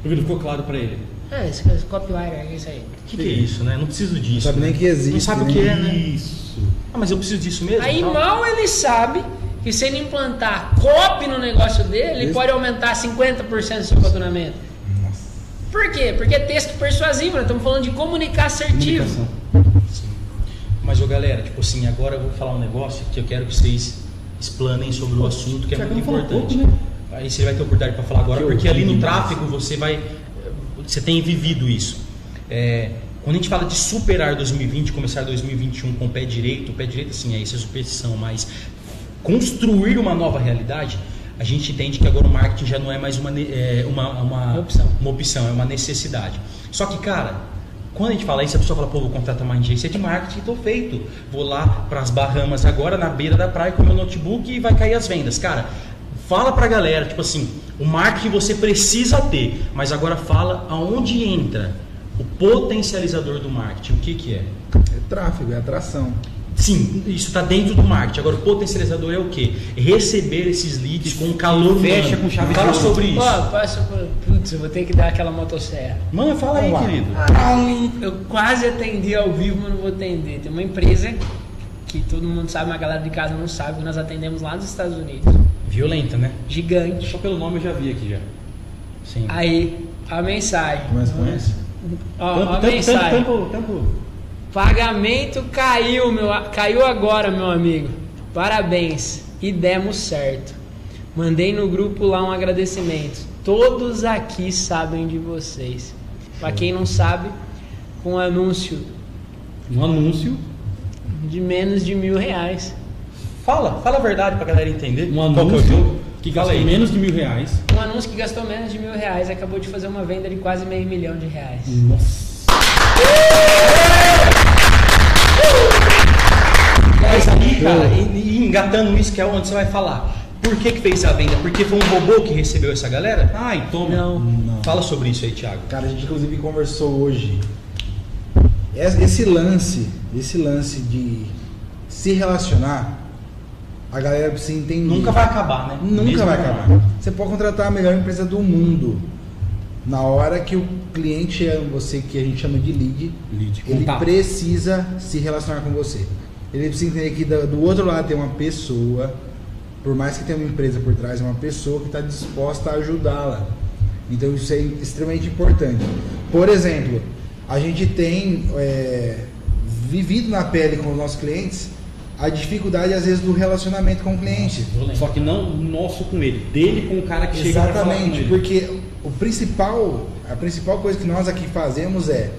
Porque não ficou claro para ele. É, esse, esse copyright é isso aí. O que, que, é isso, né? Não preciso disso. Não sabe né? nem que existe. Não sabe né? o que é, né? Isso. Ah, mas eu preciso disso mesmo? Aí não. mal ele sabe que se ele implantar copy no negócio dele, ele pode aumentar 50% do seu faturamento. Nossa. Por quê? Porque é texto persuasivo, nós estamos falando de comunicar assertivo. Mas, ô galera, tipo assim, agora eu vou falar um negócio que eu quero que vocês explanem sobre o assunto, que é muito importante. Pouco, né? Aí você vai ter oportunidade para falar agora, porque ali no tráfego você vai. Você tem vivido isso. É, quando a gente fala de superar 2020, começar 2021 com o pé direito, o pé direito assim, é isso é superstição, mas construir uma nova realidade, a gente entende que agora o marketing já não é mais uma, é, uma, uma, uma, opção. uma opção, é uma necessidade. Só que, cara, quando a gente fala isso, a pessoa fala, pô, vou contratar uma agência de marketing, estou feito. Vou lá para as Bahamas agora, na beira da praia, com meu notebook e vai cair as vendas. Cara, fala para a galera, tipo assim, o marketing você precisa ter, mas agora fala aonde entra o potencializador do marketing. O que, que é? É tráfego, é atração. Sim, isso está dentro do marketing. Agora, o potencializador é o quê? Receber esses leads com calor Fecha com chave Fala sobre isso. Pô, passa, putz, eu vou ter que dar aquela motosserra. Mano, fala aí, querido. eu quase atendi ao vivo, mas não vou atender. Tem uma empresa que todo mundo sabe, mas a galera de casa não sabe, que nós atendemos lá nos Estados Unidos. Violenta, né? Gigante. Só pelo nome eu já vi aqui já. Sim. Aí, a mensagem. Começa com esse? Ó, tampo, a mensagem. Tampo, tampo, tampo. Pagamento caiu, meu, caiu agora, meu amigo. Parabéns. E demos certo. Mandei no grupo lá um agradecimento. Todos aqui sabem de vocês. Para quem não sabe, um anúncio. Um anúncio de menos de mil reais. Fala, fala a verdade pra galera entender. Um anúncio que gastou menos de mil reais. Um anúncio que gastou menos de mil reais acabou de fazer uma venda de quase meio milhão de reais. Nossa. Cara, e, engatando isso que é onde você vai falar. Por que, que fez a venda? Porque foi um robô que recebeu essa galera? Ai, toma. Não. Não. Fala sobre isso aí, Thiago. Cara, a gente inclusive conversou hoje. Esse lance, esse lance de se relacionar, a galera precisa entender. Nunca vai acabar, né? Nunca Mesmo vai acabar. Você pode contratar a melhor empresa do mundo. Na hora que o cliente é você, que a gente chama de lead, lead ele precisa se relacionar com você. Ele precisa entender que do outro lado tem uma pessoa, por mais que tenha uma empresa por trás, é uma pessoa que está disposta a ajudá-la. Então isso é extremamente importante. Por exemplo, a gente tem é, vivido na pele com os nossos clientes a dificuldade às vezes do relacionamento com o cliente. Só que não nosso com ele, dele com o cara que chega Exatamente, porque o principal, a principal coisa que nós aqui fazemos é,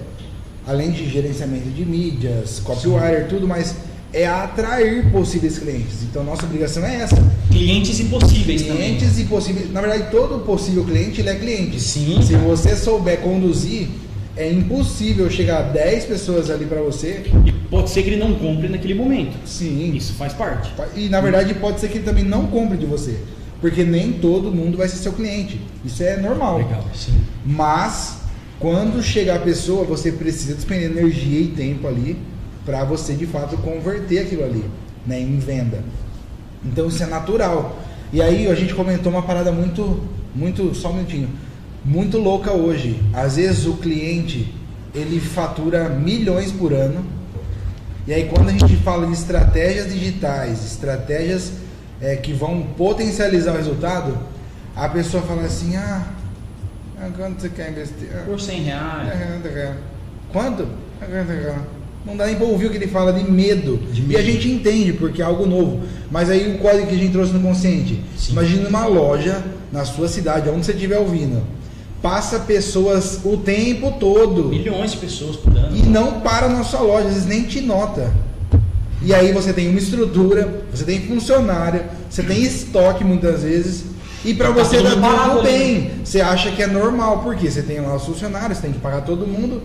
além de gerenciamento de mídias, copywriter, tudo, mas é atrair possíveis clientes. Então nossa obrigação é essa. Clientes e possíveis clientes também. e possíveis. Na verdade, todo possível cliente é cliente. Sim. Se você souber conduzir, é impossível chegar a 10 pessoas ali para você. E pode ser que ele não compre naquele momento. Sim. Isso faz parte. E na verdade pode ser que ele também não compre de você. Porque nem todo mundo vai ser seu cliente. Isso é normal. Legal, sim. Mas quando chegar a pessoa, você precisa despender energia e tempo ali para você de fato converter aquilo ali né, em venda. Então isso é natural. E aí a gente comentou uma parada muito, muito, só um minutinho muito louca hoje. Às vezes o cliente ele fatura milhões por ano. E aí quando a gente fala de estratégias digitais, estratégias é, que vão potencializar o resultado, a pessoa fala assim, ah, quanto você quer investir? Por 100 reais. Quanto? Não dá nem pra ouvir o que ele fala de medo. de medo. E a gente entende, porque é algo novo. Mas aí o código que a gente trouxe no consciente. Sim. Imagina uma loja na sua cidade, onde você estiver ouvindo passa pessoas o tempo todo. Milhões de pessoas por ano. E não para na sua loja, às vezes nem te nota. E aí você tem uma estrutura, você tem funcionário, você tem estoque muitas vezes. E para Tá você tá tudo ali. bem. Você acha que é normal, porque você tem lá os funcionários, você tem que pagar todo mundo.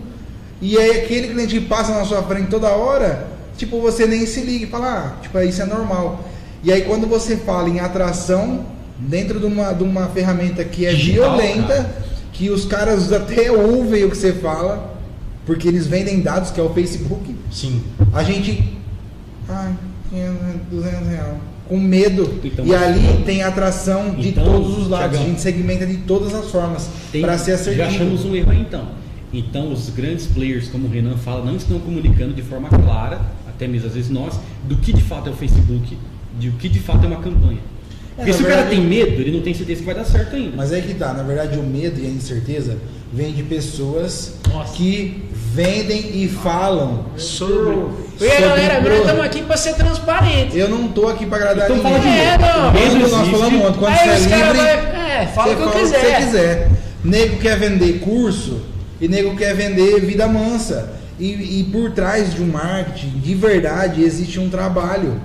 E aí aquele cliente que passa na sua frente toda hora, tipo, você nem se liga e fala, ah, tipo, isso é normal. E aí quando você fala em atração, dentro de uma, de uma ferramenta que é Digital, violenta, cara. que os caras até ouvem o que você fala, porque eles vendem dados, que é o Facebook, Sim. a gente. Ai, 500, 200 reais. Com medo. Então, e ali tem atração de Então, todos os lados. Thiagão, a gente segmenta de todas as formas. Para ser já assertivo. achamos um erro aí então. Então os grandes players, como o Renan fala, não estão comunicando de forma clara, até mesmo às vezes nós, do que de fato é o Facebook, de o que de fato é uma campanha. Porque na se o cara verdade- tem medo, ele não tem certeza que vai dar certo ainda. Mas é que tá, na verdade o medo e a incerteza vem de pessoas Nossa. que vendem e falam Sobre. E aí, galera, nós estamos aqui para ser transparente. Eu não tô aqui para agradar Então fala ninguém. de É, não. Quando nós falamos ontem, quando Aí você é livre, vai- é, fala o que eu fala quiser. você quiser. Nego quer vender curso e nego quer vender vida mansa. E, e por trás de um marketing, de verdade, existe um trabalho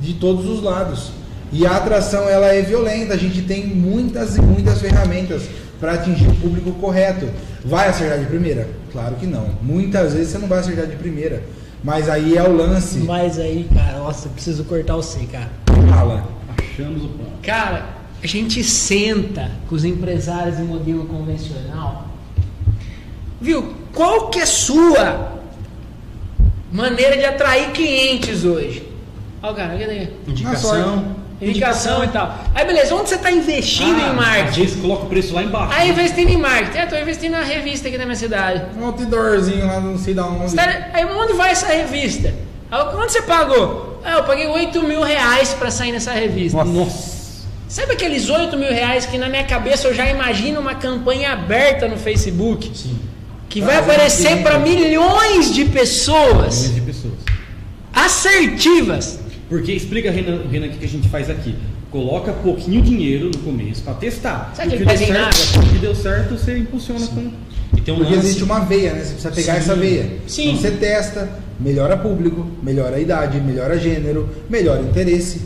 de todos os lados. E a atração ela é violenta. A gente tem muitas e muitas ferramentas para atingir o público correto. Vai acertar de primeira? Claro que não. Muitas vezes você não vai acertar de primeira. Mas aí é o lance. Mas aí, cara, nossa, eu preciso cortar você, cara. Fala. Achamos o ponto. Cara, a gente senta com os empresários em modelo convencional. Viu? Qual que é sua maneira de atrair clientes hoje? Ó, cara, cadê? Indicação. Indicação e tal. Aí, beleza, onde você está investindo Ah, em Às marketing? vezes coloca o preço lá embaixo. Aí, investindo em marketing. É, tô investindo na revista aqui da minha cidade. Um outdoorzinho lá, não sei da onde. Tá- Aí, onde vai essa revista? Aí, quanto você pagou? Ah, eu paguei 8 mil reais pra sair nessa revista. Nossa. Sabe aqueles 8 mil reais que na minha cabeça eu já imagino uma campanha aberta no Facebook? Sim. Que vai aparecer para milhões de pessoas Milhões de pessoas. assertivas. Porque explica, Renan, Renan, o que a gente faz aqui. Coloca pouquinho dinheiro no começo para testar. Sabe O que deu certo, o que deu certo, você impulsiona com. E tem um Porque lance. existe uma veia, né? Você precisa pegar Sim. essa veia. Sim. Então você testa, melhora público, melhora a idade, melhora gênero, melhora interesse.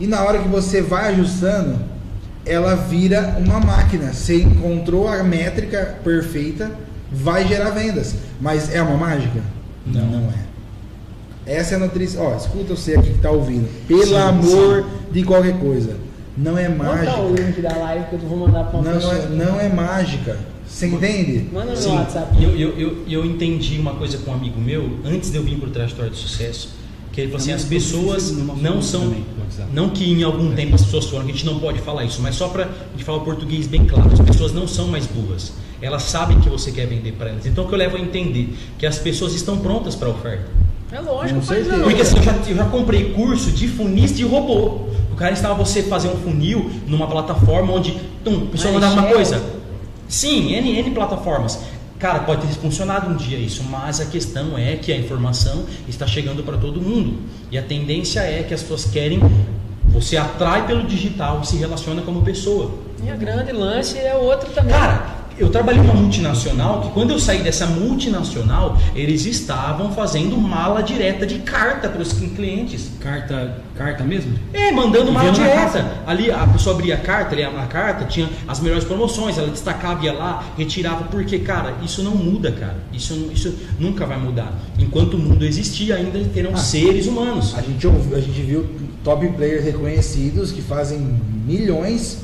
E na hora que você vai ajustando, ela vira uma máquina. Você encontrou a métrica perfeita, vai gerar vendas. Mas é uma mágica? Não. Não é. Essa é a nutrição. Ó, escuta você aqui que tá ouvindo. Pelo Sim, amor de qualquer coisa. Não é mágica. Manda o link da live que eu vou mandar para uma Não pessoa. é, não é mágica. Você entende? Manda no Sim, WhatsApp. eu, eu, eu, eu entendi uma coisa com um amigo meu, antes de eu vir para o Trajetória de Sucesso, que ele falou assim, as pessoas não são, não que em algum tempo as pessoas foram, que a gente não pode falar isso, mas só para a gente falar o português bem claro, as pessoas não são mais burras, elas sabem que você quer vender para elas, então o que eu levo a entender, que as pessoas estão prontas para a oferta. É lógico, não. Porque assim, eu já, eu já comprei curso de funis de robô. O cara estava você fazer um funil numa plataforma onde tum, a pessoa mandava uma coisa. Sim, N, N plataformas. Cara, pode ter funcionado um dia isso, mas a questão é que a informação está chegando para todo mundo. E a tendência é que as pessoas querem. Você atrai pelo digital e se relaciona como pessoa. E a grande lance é outro também. Cara, eu trabalhei numa multinacional que quando eu saí dessa multinacional, eles estavam fazendo mala direta de carta para os clientes. Carta, carta mesmo? É, mandando mala direta. Ali a pessoa abria a carta, lia a carta, tinha as melhores promoções, ela destacava, ia lá, retirava, porque, cara, isso não muda, cara. Isso, isso nunca vai mudar. Enquanto o mundo existir, ainda terão Ah. seres humanos. A gente, a gente viu top players reconhecidos que fazem milhões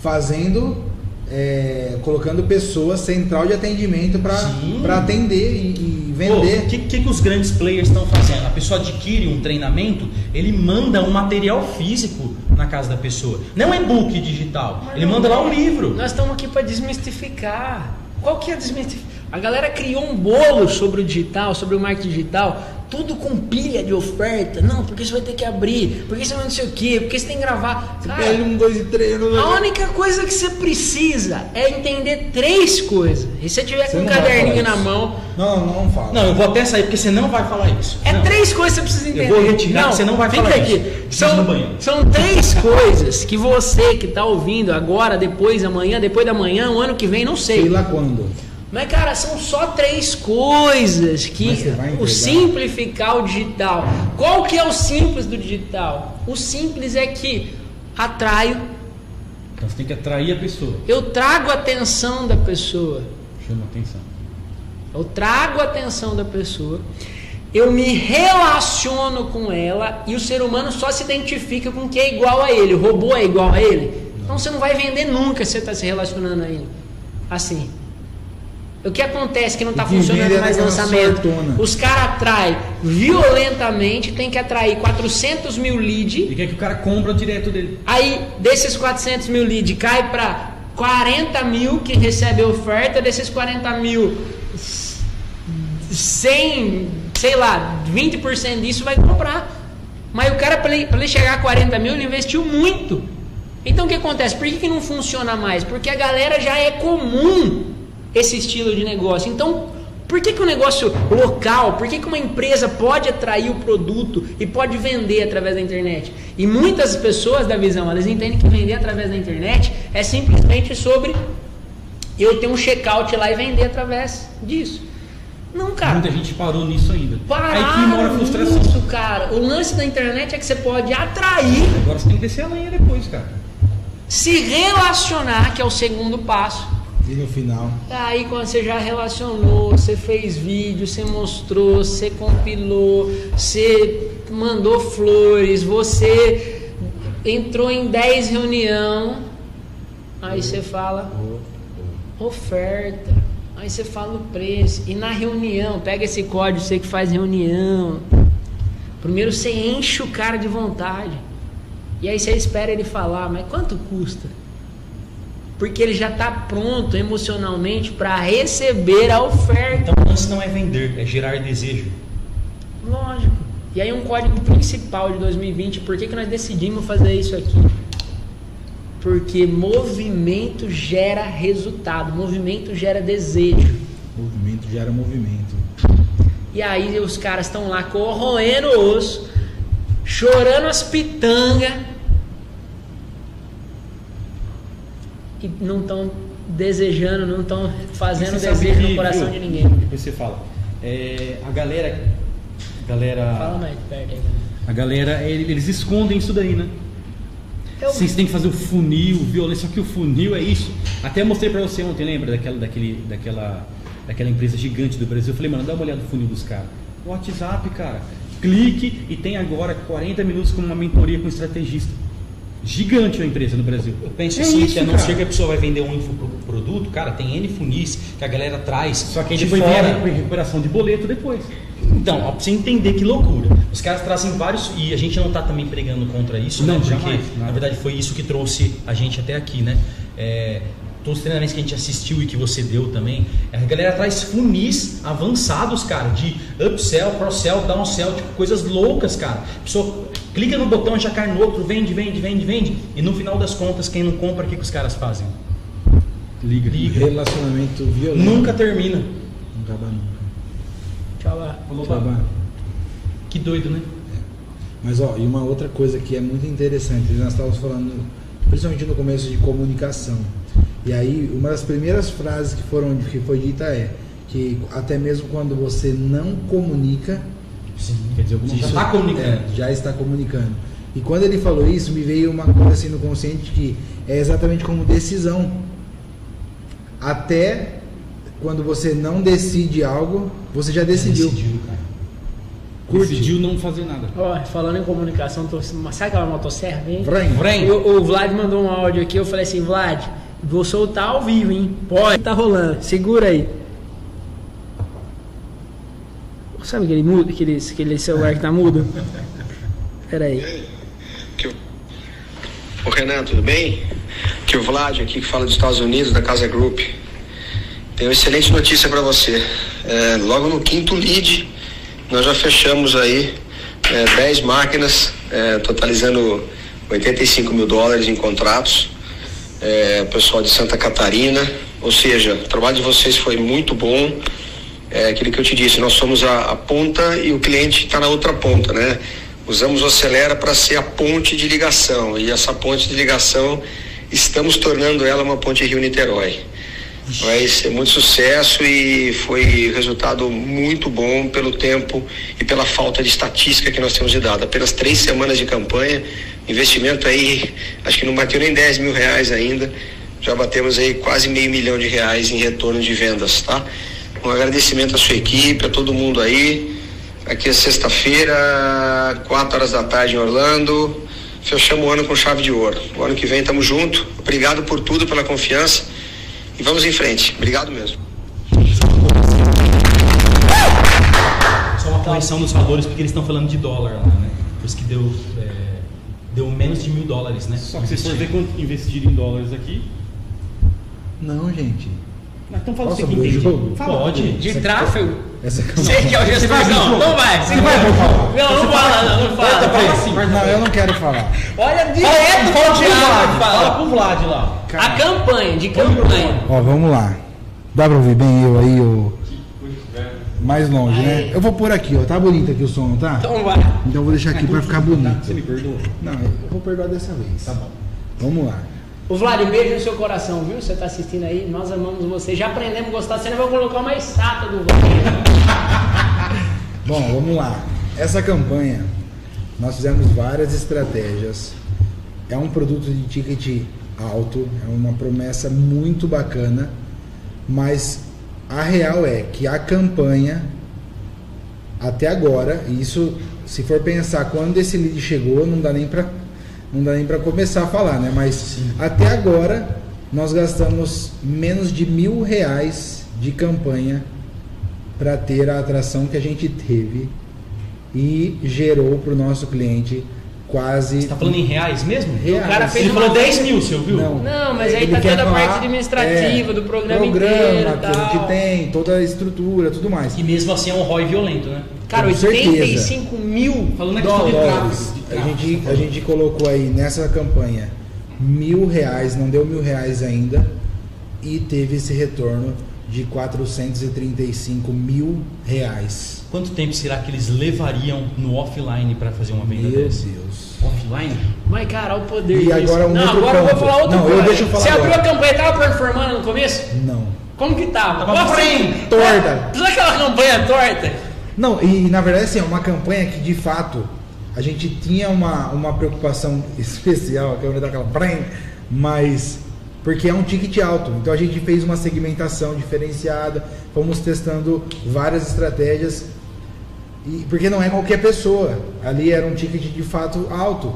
fazendo, é, colocando pessoas central de atendimento para atender e, e vender. O que, que, que os grandes players estão fazendo? A pessoa adquire um treinamento, ele manda um material físico na casa da pessoa. Não é book digital. Mas ele manda lá um livro. Nós estamos aqui para desmistificar. Qual que é a desmistificação? A galera criou um bolo sobre o digital, sobre o marketing digital, tudo com pilha de oferta. Não, porque você vai ter que abrir, porque você vai não sei o quê, porque você tem que gravar. Cara, Pede um, dois e três. não- a única coisa que você precisa é entender três coisas. E se você tiver Você com um não caderninho na mão, Não, não fala. Não, eu vou até sair porque você não vai falar isso. é Não. três coisas que você precisa entender. vou retirar, que você não vai fica falar aqui. isso. São, são três coisas que você que está ouvindo agora, depois, amanhã, depois da manhã, o ano que vem, não sei. Sei lá quando. Mas, cara, são só três coisas que o simplificar o digital. Qual que é o simples do digital? O simples é que atraio. Então você tem que atrair a pessoa. Eu trago a atenção da pessoa. Chama atenção. Eu trago a atenção da pessoa. Eu me relaciono com ela e o ser humano só se identifica com o que é igual a ele. O robô é igual a ele. Então você não vai vender nunca se você está se relacionando a ele. Assim. O que acontece que não está funcionando mais lançamento? Os caras atraem violentamente, tem que atrair 400 mil leads. E quer que o cara compra direto dele. Aí, desses 400 mil leads, cai para 40 mil que recebe oferta. Desses 40 mil, 100, sei lá, 20% disso vai comprar. Mas o cara, para ele, ele, chegar a 40 mil, ele investiu muito. Então o que acontece? Por que, que não funciona mais? Porque a galera já é comum esse estilo de negócio. Então, por que, que o negócio local, por que, que uma empresa pode atrair o produto e pode vender através da internet? E muitas pessoas da visão, elas entendem que vender através da internet é simplesmente sobre eu ter um checkout lá e vender através disso. Não, cara. Muita gente parou nisso ainda. Pararam Aí que mora a frustração. Nisso, cara. O lance da internet é que você pode atrair. Agora você tem que descer a lenha depois, cara. Se relacionar, que é o segundo passo e no final? Aí quando você já relacionou, você fez vídeo, você mostrou, você compilou, você mandou flores, você entrou em 10 reunião, aí você fala oferta, aí você fala o preço. E na reunião, pega esse código, você que faz reunião. Primeiro você enche o cara de vontade. E aí você espera ele falar, mas quanto custa? Porque ele já está pronto emocionalmente para receber a oferta. Então o lance não é vender, é gerar desejo. Lógico. E aí um código principal de 2020, por que, que nós decidimos fazer isso aqui? Porque movimento gera resultado, movimento gera desejo. Movimento gera movimento. E aí os caras estão lá corroendo o osso, chorando as pitangas e não estão desejando, não estão fazendo desejo que, no coração viu, de ninguém. Depois você fala. É, a galera. galera fala mais perto aí, A galera, eles escondem isso daí, né? Eu... Vocês têm que fazer o funil, violência, só que o funil é isso. Até mostrei pra você ontem, lembra? Daquela, daquele, daquela, daquela empresa gigante do Brasil. Eu falei, mano, dá uma olhada no funil dos caras. WhatsApp, cara. Clique e tem agora 40 minutos com uma mentoria com um estrategista. Gigante a empresa no Brasil. Eu penso é assim, isso, que a não ser que a pessoa vai vender um infoproduto, cara, tem N funis que a galera traz. Só que de depois fora... vem a recuperação de boleto depois. Então, ó, pra você entender que loucura. Os caras trazem vários. E a gente não está também pregando contra isso, não, né? Porque, jamais, na verdade, foi isso que trouxe a gente até aqui, né? É, todos os treinamentos que a gente assistiu e que você deu também, a galera traz funis avançados, cara, de upsell, cross-sell, downsell, tipo, coisas loucas, cara. A pessoa clica no botão, já cai no outro, vende, vende, vende, vende. E no final das contas, quem não compra, o que, que os caras fazem? Liga. Liga. Relacionamento violento. Nunca termina. Não acaba nunca. Tchau lá. Tchau Que doido, né? É. Mas ó, e uma outra coisa que é muito interessante, nós estávamos falando, principalmente no começo de comunicação. E aí, uma das primeiras frases que foram que foi dita é que até mesmo quando você não comunica, Sim, quer dizer, você já está comunicando. É, já está comunicando. E quando ele falou isso, me veio uma coisa assim no consciente que é exatamente como decisão. Até quando você não decide algo, você já decidiu. decidiu Curte. Decidiu não fazer nada. Ó, falando em comunicação, tô, sabe aquela motosserra? Vem. Vrem. Vrem. O, o Vlad mandou um áudio aqui, eu falei assim, Vlad, Vou soltar ao vivo, hein? Pode. Tá rolando. Segura aí. Sabe aquele, mudo, aquele, aquele celular que tá mudo? Pera aí. Ô Renan, tudo bem? Aqui o Vlad, aqui que fala dos Estados Unidos, da Casa Group. Tenho uma excelente notícia para você. É, logo no quinto lead, nós já fechamos aí é, 10 máquinas, é, totalizando 85 mil dólares em contratos é, pessoal de Santa Catarina. Ou seja, o trabalho de vocês foi muito bom. É aquilo que eu te disse, nós somos a, a ponta e o cliente está na outra ponta, né? Usamos o Acelera para ser a ponte de ligação e essa ponte de ligação estamos tornando ela uma ponte Rio-Niterói. Vai ser muito sucesso e foi resultado muito bom pelo tempo e pela falta de estatística que nós temos de dado. Apenas três semanas de campanha, investimento aí, acho que não bateu nem 10 mil reais ainda. Já batemos aí quase meio milhão de reais em retorno de vendas, tá? Um agradecimento à sua equipe, a todo mundo aí. Aqui é sexta-feira, 4 horas da tarde em Orlando. Fechamos o ano com chave de ouro. O ano que vem estamos junto. Obrigado por tudo, pela confiança. E vamos em frente. Obrigado mesmo. Só uma correção dos valores, porque eles estão falando de dólar lá, né? Por isso que deu, é, deu menos de mil dólares, né? Só que se for ver quanto investir em dólares aqui. Não, gente. Então fala Nossa, você que entende. jogo. Fala. Pode. De tráfego. Essa Você que é o gestor. Não, não vai. Você vai falar. Não, não fala, não, não fala. Fala assim. Não, eu não quero falar. Olha direto pro Thiago. Fala Fala. pro Vlad lá. A campanha, de campanha. Ó, vamos lá. Dá pra ouvir bem eu aí, o mais longe, né? Eu vou pôr aqui, ó. Tá bonito aqui o som, não tá? Então vai. Então eu vou deixar aqui pra ficar bonito. Você me perdoa? Não, eu vou perdoar dessa vez. Tá bom. Vamos lá. O Vlad, beijo no seu coração, viu? Você tá assistindo aí, nós amamos você. Já aprendemos a gostar. Você não vai colocar uma estátua do Vlad. Bom, vamos lá. Essa campanha, nós fizemos várias estratégias. É um produto de ticket alto, é uma promessa muito bacana, mas a real é que a campanha, até agora, e isso, se for pensar quando esse lead chegou, não dá nem para não dá nem para começar a falar, né? Mas até agora nós gastamos menos de mil reais de campanha para ter a atração que a gente teve e gerou para o nosso cliente quase Você tá falando em reais mesmo? reais. O cara fez Ele uma falou 10 vez- mil, você ouviu? Não. Não, mas aí Ele tá toda a parte administrativa é, do programa, programa inteiro e que tem, toda a estrutura, tudo mais. E mesmo assim é um ROI violento, né? Cara, Com certeza. 85 mil Falando de dólares. tráfego. de A gente, você a gente colocou aí nessa campanha mil reais, não deu mil reais ainda, e teve esse retorno de 435 mil reais. Quanto tempo será que eles levariam no offline para fazer uma venda Meu dessa? Deus. Offline? Mas, cara, olha o poder E disso. agora um Não, outro agora eu vou ponto. falar outra Não, eu coisa. deixo eu falar Você abriu agora. a campanha, tava performando no começo? Não. Como que tava? Tava bem torta. Sabe aquela campanha torta? Não, e na verdade assim, é uma campanha que de fato a gente tinha uma, uma preocupação especial, a câmera dá aquela brem, mas porque é um ticket alto. Então a gente fez uma segmentação diferenciada, fomos testando várias estratégias. E, porque não é qualquer pessoa. Ali era um ticket de fato alto.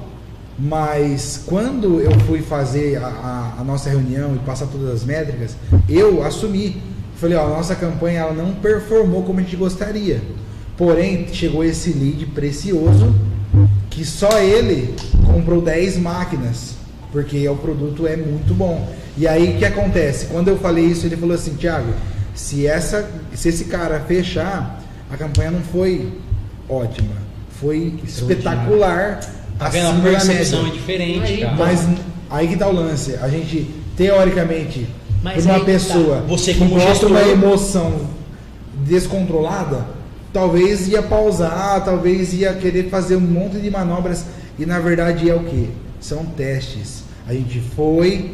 Mas quando eu fui fazer a, a- a nossa reunião e passar todas as métricas, eu assumi. Falei, ó, a nossa campanha ela não performou como a gente gostaria. Porém, chegou esse lead precioso que só ele comprou 10 máquinas, porque o produto é muito bom. E aí o que acontece? Quando eu falei isso, ele falou assim, Thiago, se essa se esse cara fechar, a campanha não foi ótima, foi espetacular. Tá vendo? A percepção é diferente, Aí, cara. Mas aí que tá o lance. A gente, teoricamente, Mas uma que tá. pessoa Você que como mostra gestor- uma emoção descontrolada, talvez ia pausar, talvez ia querer fazer um monte de manobras. E na verdade é o que? São testes. A gente foi,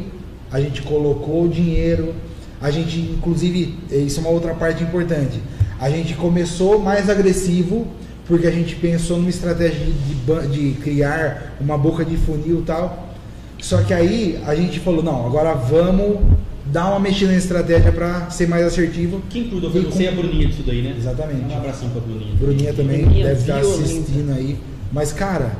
a gente colocou o dinheiro, a gente, inclusive, isso é uma outra parte importante. A gente começou mais agressivo porque a gente pensou numa estratégia de, de de criar uma boca de funil e tal. Só que aí a gente falou, não, agora vamos dar uma mexida na estratégia para ser mais assertivo. Quem cuida E foi com- você e a Bruninha disso daí, né? Exatamente. Um abração pra Bruninha. Bruninha também Bruninha deve estar assistindo aí. Mas, cara,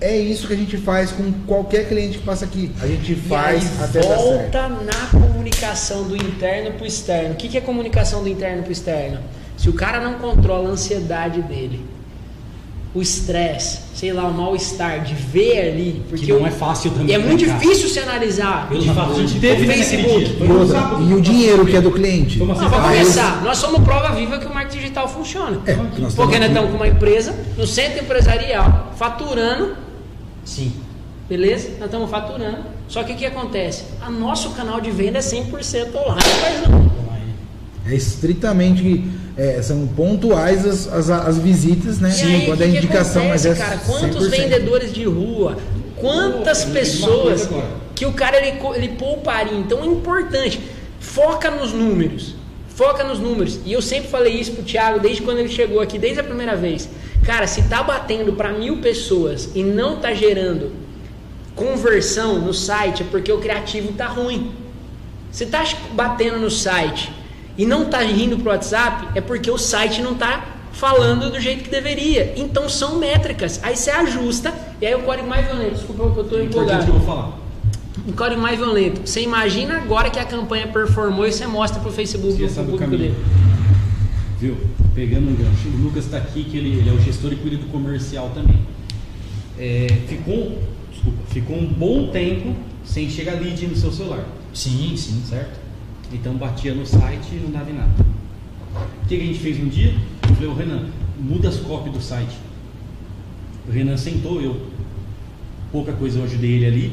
é isso que a gente faz com qualquer cliente que passa aqui. A gente faz e aí até volta na comunicação do interno pro externo. O que, que é comunicação do interno pro externo? Se o cara não controla a ansiedade dele, o estresse, sei lá, o mal-estar de ver ali, porque Que não o- é fácil também, E é muito cara? difícil se analisar. Pelo fato de a gente O teve Facebook. E, outra, e o dinheiro que é do cliente. Assim? Não, pra Aí- começar, nós somos prova viva que o marketing digital funciona. É, porque nós estamos com uma empresa no centro empresarial, faturando, Sim. beleza? Nós estamos faturando. Só que o que acontece? A nosso canal de venda é 100% online, mas não. É estritamente. é, são pontuais as, as, as visitas, né? E aí, Quando que é que indicação, acontece, mas é. cara, quantos 100%. vendedores de rua, quantas uma pessoas que o cara ele, ele pouparia. Então é importante. Foca nos números. Foca nos números. E eu sempre falei isso pro Thiago desde quando ele chegou aqui, desde a primeira vez. Cara, se tá batendo para mil pessoas e não tá gerando conversão no site, é porque o criativo tá ruim. Se tá batendo no site e não tá indo pro WhatsApp, é porque o site não tá falando do jeito que deveria. Então são métricas. Aí você ajusta e aí o código mais violento. Desculpa que eu tô empolgado. Que eu vou falar. Um código mais violento. Você imagina agora que a campanha performou e você mostra pro Facebook o público dele. Viu? Pegando um gancho. O Lucas está aqui, que ele, ele, é o gestor e cuida do comercial também. É, ficou, desculpa, ficou um bom tempo sem chegar lead no seu celular. Sim, sim. Certo? Então batia no site e não dava em nada. O que, que a gente fez um dia? Eu falei, ô Renan, muda as cópias do site. O Renan sentou, eu pouca coisa eu ajudei ele ali.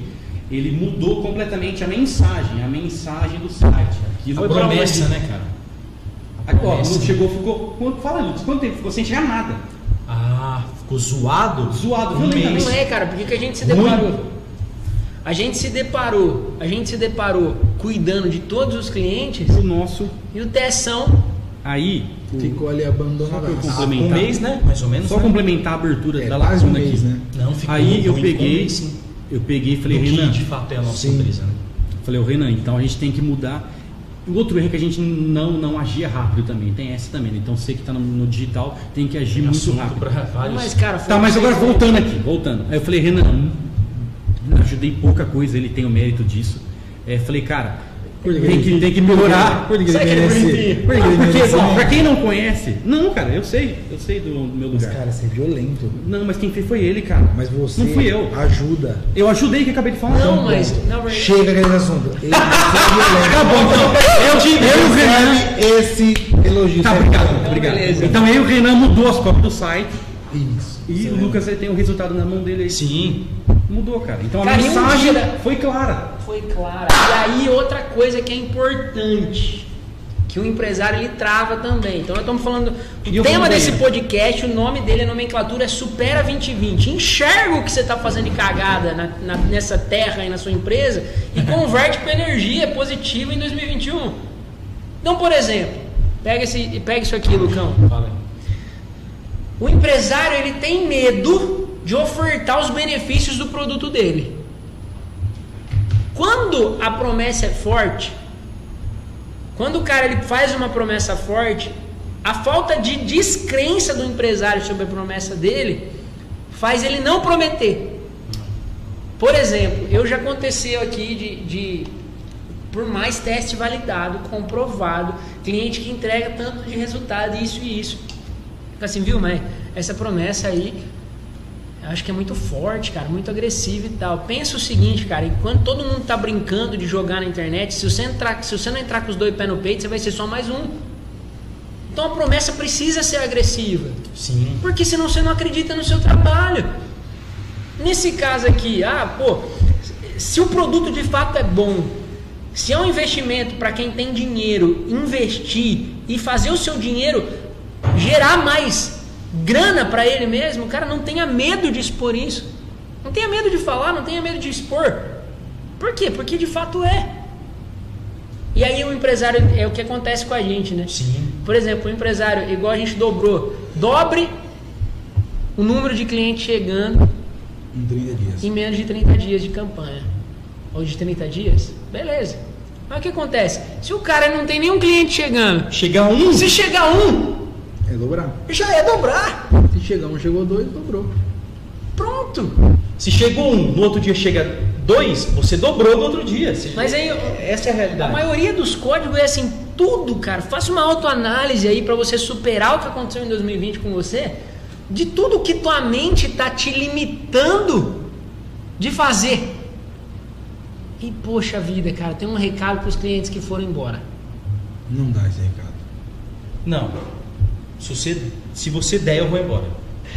Ele mudou completamente a mensagem, a mensagem do site. Aquilo a promessa, né, cara? Agora, não chegou, ficou. Fala, Lucas, quanto tempo ficou sem chegar nada? Ah, ficou zoado? Zoado, um Não é, cara, porque que a gente se deparou? Muito. A gente se deparou, a gente se deparou cuidando de todos os clientes. O nosso. E o Tessão. Aí. Ficou ali abandonado. Só complementar. Um mês, né? Mais ou menos. Só né? complementar a abertura é, da lacuna um mês, aqui. Né? Não, ficou Aí eu peguei. Um mês, eu peguei e falei, Renan. de fato é a nossa sim. empresa, né? Falei, o Renan, então a gente tem que mudar. O outro erro é que a gente não, não agia rápido também. Tem essa também. Né? Então você que está no, no, digital tem que agir tem muito rápido. Mas, cara, tá, mas agora voltando aqui, voltando. Aí eu falei, Renan, ajudei pouca coisa, ele tem o mérito disso. É, falei, cara, tem que, tem que melhorar. Por que ele merece? Por que ele Porque, ó, pra quem não conhece, não, cara, eu sei, eu sei do, do meu lugar. Mas, cara, você é violento. Não, mas quem fez foi ele, cara. Mas você não fui eu. ajuda. Eu ajudei que acabei de falar. Não, mas. Não, Chega aquele assunto. Ele tá bom, então. Eu, te, eu Renan. Esse elogio. Tá, obrigado. obrigado. Então eu e o Renan mudou as cópias do site. Isso. E o Lucas ele tem o resultado na mão dele aí. Sim. Mudou, cara. Então a Cara, um mensagem dia- foi clara. Foi clara. E aí outra coisa que é importante, que o empresário ele trava também. Então nós estamos falando, o E tema desse bem. podcast, o nome dele, a nomenclatura é Supera 2020. Enxerga o que você está fazendo de cagada na- na- nessa terra e na sua empresa e converte para energia positiva em 2021. Então, por exemplo, pega, esse, pega isso aqui, Lucão. Fala aí. O empresário ele tem medo de ofertar os benefícios do produto dele. Quando a promessa é forte, quando o cara ele faz uma promessa forte, a falta de descrença do empresário sobre a promessa dele faz ele não prometer. Por exemplo, eu já aconteceu aqui de, de por mais teste validado, comprovado, cliente que entrega tanto de resultado, isso e isso. Fica assim, viu, mas essa promessa aí, eu acho que é muito forte, cara, muito agressiva e tal. Pensa o seguinte, cara, enquanto todo mundo tá brincando de jogar na internet, se você, entrar, se você não entrar com os dois pés no peito, você vai ser só mais um. Então a promessa precisa ser agressiva. Sim. Porque senão você não acredita no seu trabalho. Nesse caso aqui, ah, pô, se o produto de fato é bom, se é um investimento para quem tem dinheiro, investir e fazer o seu dinheiro gerar mais grana para ele mesmo, cara, não tenha medo de expor isso. Não tenha medo de falar, não tenha medo de expor. Por quê? Porque de fato é. E aí o empresário é o que acontece com a gente, né? Sim. Por exemplo, o empresário, igual a gente dobrou, dobre o número de clientes chegando Em 30 dias. em menos de 30 dias de campanha. Ou de 30 dias, beleza. Mas o que acontece? Se o cara não tem nenhum cliente chegando, Chegar um. se chegar um, É dobrar. já é dobrar. Se chegar um, chegou dois, dobrou. Pronto. Se chegou um, no outro dia chega dois, você dobrou no outro dia. Você- Mas aí, essa é a a realidade. maioria dos códigos é assim, tudo, cara. Faça uma autoanálise aí para você superar o que aconteceu em 2020 com você, de tudo que tua mente tá te limitando de fazer. E poxa vida, cara, tem um recado para os clientes que foram embora. Não dá esse recado. Não. Se você, se você der, eu vou embora.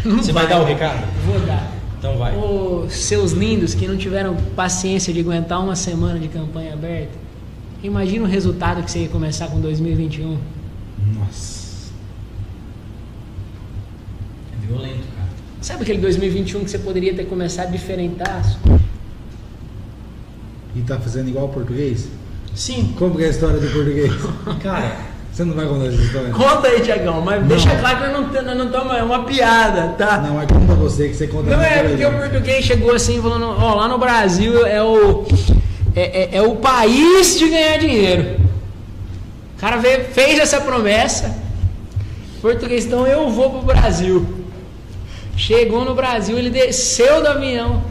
Não você vai. dar o recado? Vou dar. Então vai. Ô, seus lindos que não tiveram paciência de aguentar uma semana de campanha aberta, imagina o resultado que você ia começar com 2021. Nossa. É violento, cara. Sabe aquele 2021 que você poderia ter começado diferentaço? E tá fazendo igual o português? Sim. Como que é a história do português? Cara, Você não vai contar essa história? Conta aí, Tiagão, mas Não. deixa claro que nós não, não estamos. É uma piada, tá? Não, mas conta você que você conta Não é, porque o português chegou assim falando, ó, lá no Brasil é o, é, é- é o país de ganhar dinheiro. O cara veio, fez essa promessa. Português, então eu vou pro Brasil. Chegou no Brasil, ele desceu do avião.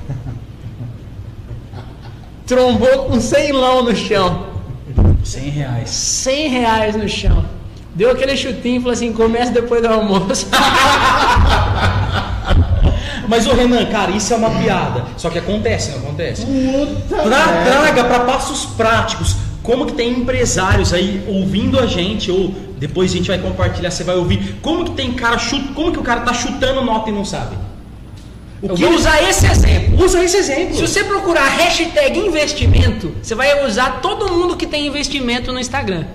Trombou com 100 lão no chão. 100 reais. 100 reais no chão. Deu aquele chutinho e falou assim: começa depois do almoço. Mas o Renan, cara, isso é uma piada. Só que acontece, não acontece? Puta merda. traga para passos práticos. Como que tem empresários aí ouvindo a gente ou depois a gente vai compartilhar, você vai ouvir. Como que tem cara chut, como que o cara tá chutando nota e não sabe? O Eu que vou ele- usar esse exemplo. usa esse exemplo. Se você procurar hashtag investimento, você vai usar todo mundo que tem investimento no Instagram.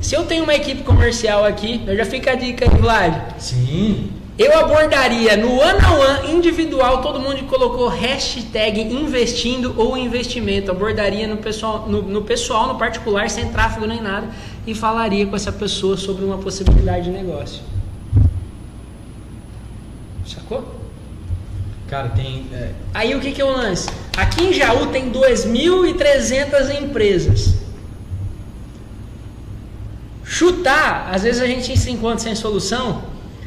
Se eu tenho uma equipe comercial aqui, eu já fica a dica aí, Vlad. Sim. Eu abordaria no one on one individual, todo mundo que colocou hashtag investindo ou investimento. Abordaria no pessoal, no, no pessoal, no particular, sem tráfego nem nada, e falaria com essa pessoa sobre uma possibilidade de negócio. Sacou? Cara, tem é, Aí o que, que é o lance? Aqui em Jaú tem 2.300 empresas. Chutar, às vezes a gente se encontra sem solução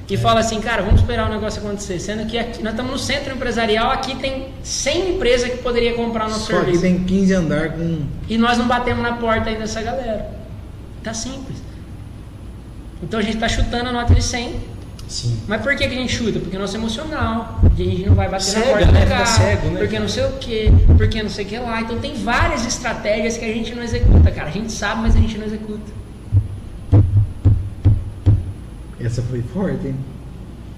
e fala assim, cara, vamos esperar o negócio acontecer. Sendo que aqui, nós estamos no centro empresarial, aqui tem 100 empresas que poderia comprar o nosso Só serviço. tem 15 andar com. E nós não batemos na porta aí dessa galera. Tá simples. Então a gente está chutando a nota de 100 sim. mas por que, que a gente chuta? Porque nosso emocional, porque a gente não vai bater Cega, na porta né? do carro, cego, né? porque não sei o que, porque não sei o que lá. Então tem várias estratégias que a gente não executa, cara. A gente sabe, mas a gente não executa. Essa foi forte, hein?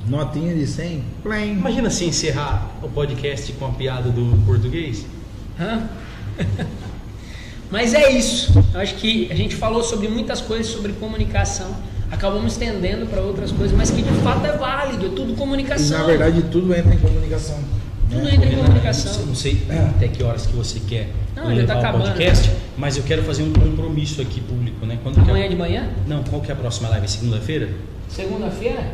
Notinha de 100. Plim. Imagina se encerrar o podcast com a piada do português. Hã? mas é isso. Eu acho que a gente falou sobre muitas coisas sobre comunicação. Acabamos estendendo para outras coisas, mas que de fato é válido, é tudo E comunicação. na verdade tudo entra em comunicação. tudo né? entra em Renan, comunicação. Eu não sei até que horas que você quer Não, já tá levar o acabando. podcast, mas eu quero fazer um compromisso aqui público, né? Quando que é- Amanhã de manhã? Não, qual que é a próxima live? É Segunda-feira? Segunda-feira? Amanhã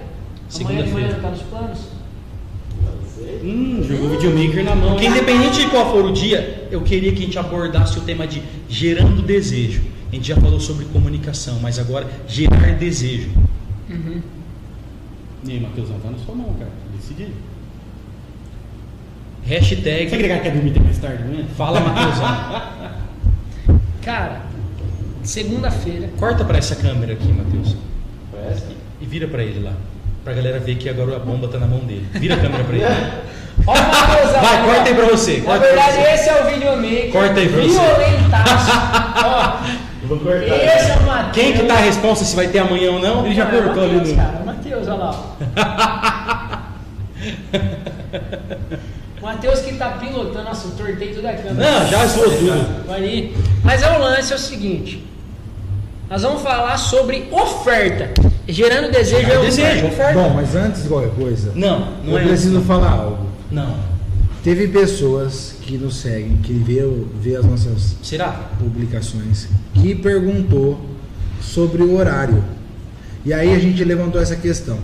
de Segunda-feira. manhã não tá nos planos? Hum, jogou o videomaker na mão. Porque independente de qual for o dia, eu queria que a gente abordasse o tema de gerando desejo. A gente já falou sobre comunicação, mas agora gerar desejo. E aí, Matheusão, tá na sua mão, cara. Decidi. Hashtag Você quer quer dormir até mais tarde, né? Fala Matheusão. Cara, segunda-feira. Corta pra essa câmera aqui, Matheus. E vira pra ele lá. Pra galera ver que agora a bomba tá na mão dele. Vira a câmera pra ele. Olha o Matheus Vai, corta aí pra você. Na verdade, você. esse é o videomaker. Corta aí pra você. Violentaço. Vou cortar. esse é o Matheus. Quem que tá a responsa se vai ter amanhã ou não? Ele já Ah, é o cortou ali Matheus, no. cara. O Matheus, olha lá. Matheus que tá pilotando. Nossa, eu tortei tudo a câmera. Não, já zoou tudo. Ali. Mas é o lance, é o seguinte. Nós vamos falar sobre oferta. Gerando desejo é desejo, oferta. Bom, mas antes de qualquer coisa, Não, não eu é preciso falar algo. Não. Teve pessoas que nos seguem, que vê, vê as nossas Será? publicações, que perguntou sobre o horário. E aí a gente levantou essa questão.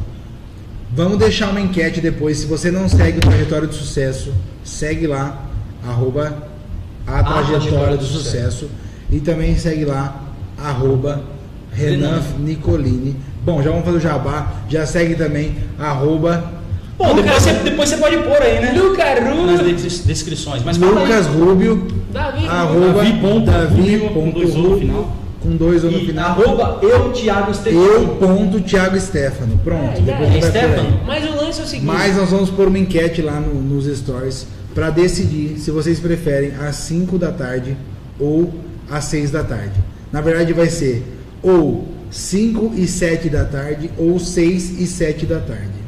Vamos deixar uma enquete depois. Se você não segue o Trajetória do Sucesso, segue lá, arroba a Trajetória do Sucesso. E também segue lá, arroba Renan. Nicolini. Bom, já vamos fazer o jabá. Já segue também, arroba Bom, depois você, depois você pode pôr aí, né? Luca Nas Rubio. des- descrições. Mas. Lucas Rubio, Davi. arroba Davi ponto Davi Rubio, com ponto dois O no final. com dois O no E final. arroba eu, Thiago Stefano. Eu ponto Thiago Stefano. Pronto. É, depois é, Stefano. Mas o lance é o seguinte. Mas nós vamos pôr uma enquete lá no- nos stories para decidir se vocês preferem às 5 da tarde ou às 6 da tarde. Na verdade vai ser ou 5 e 7 da tarde ou 6 e 7 da tarde.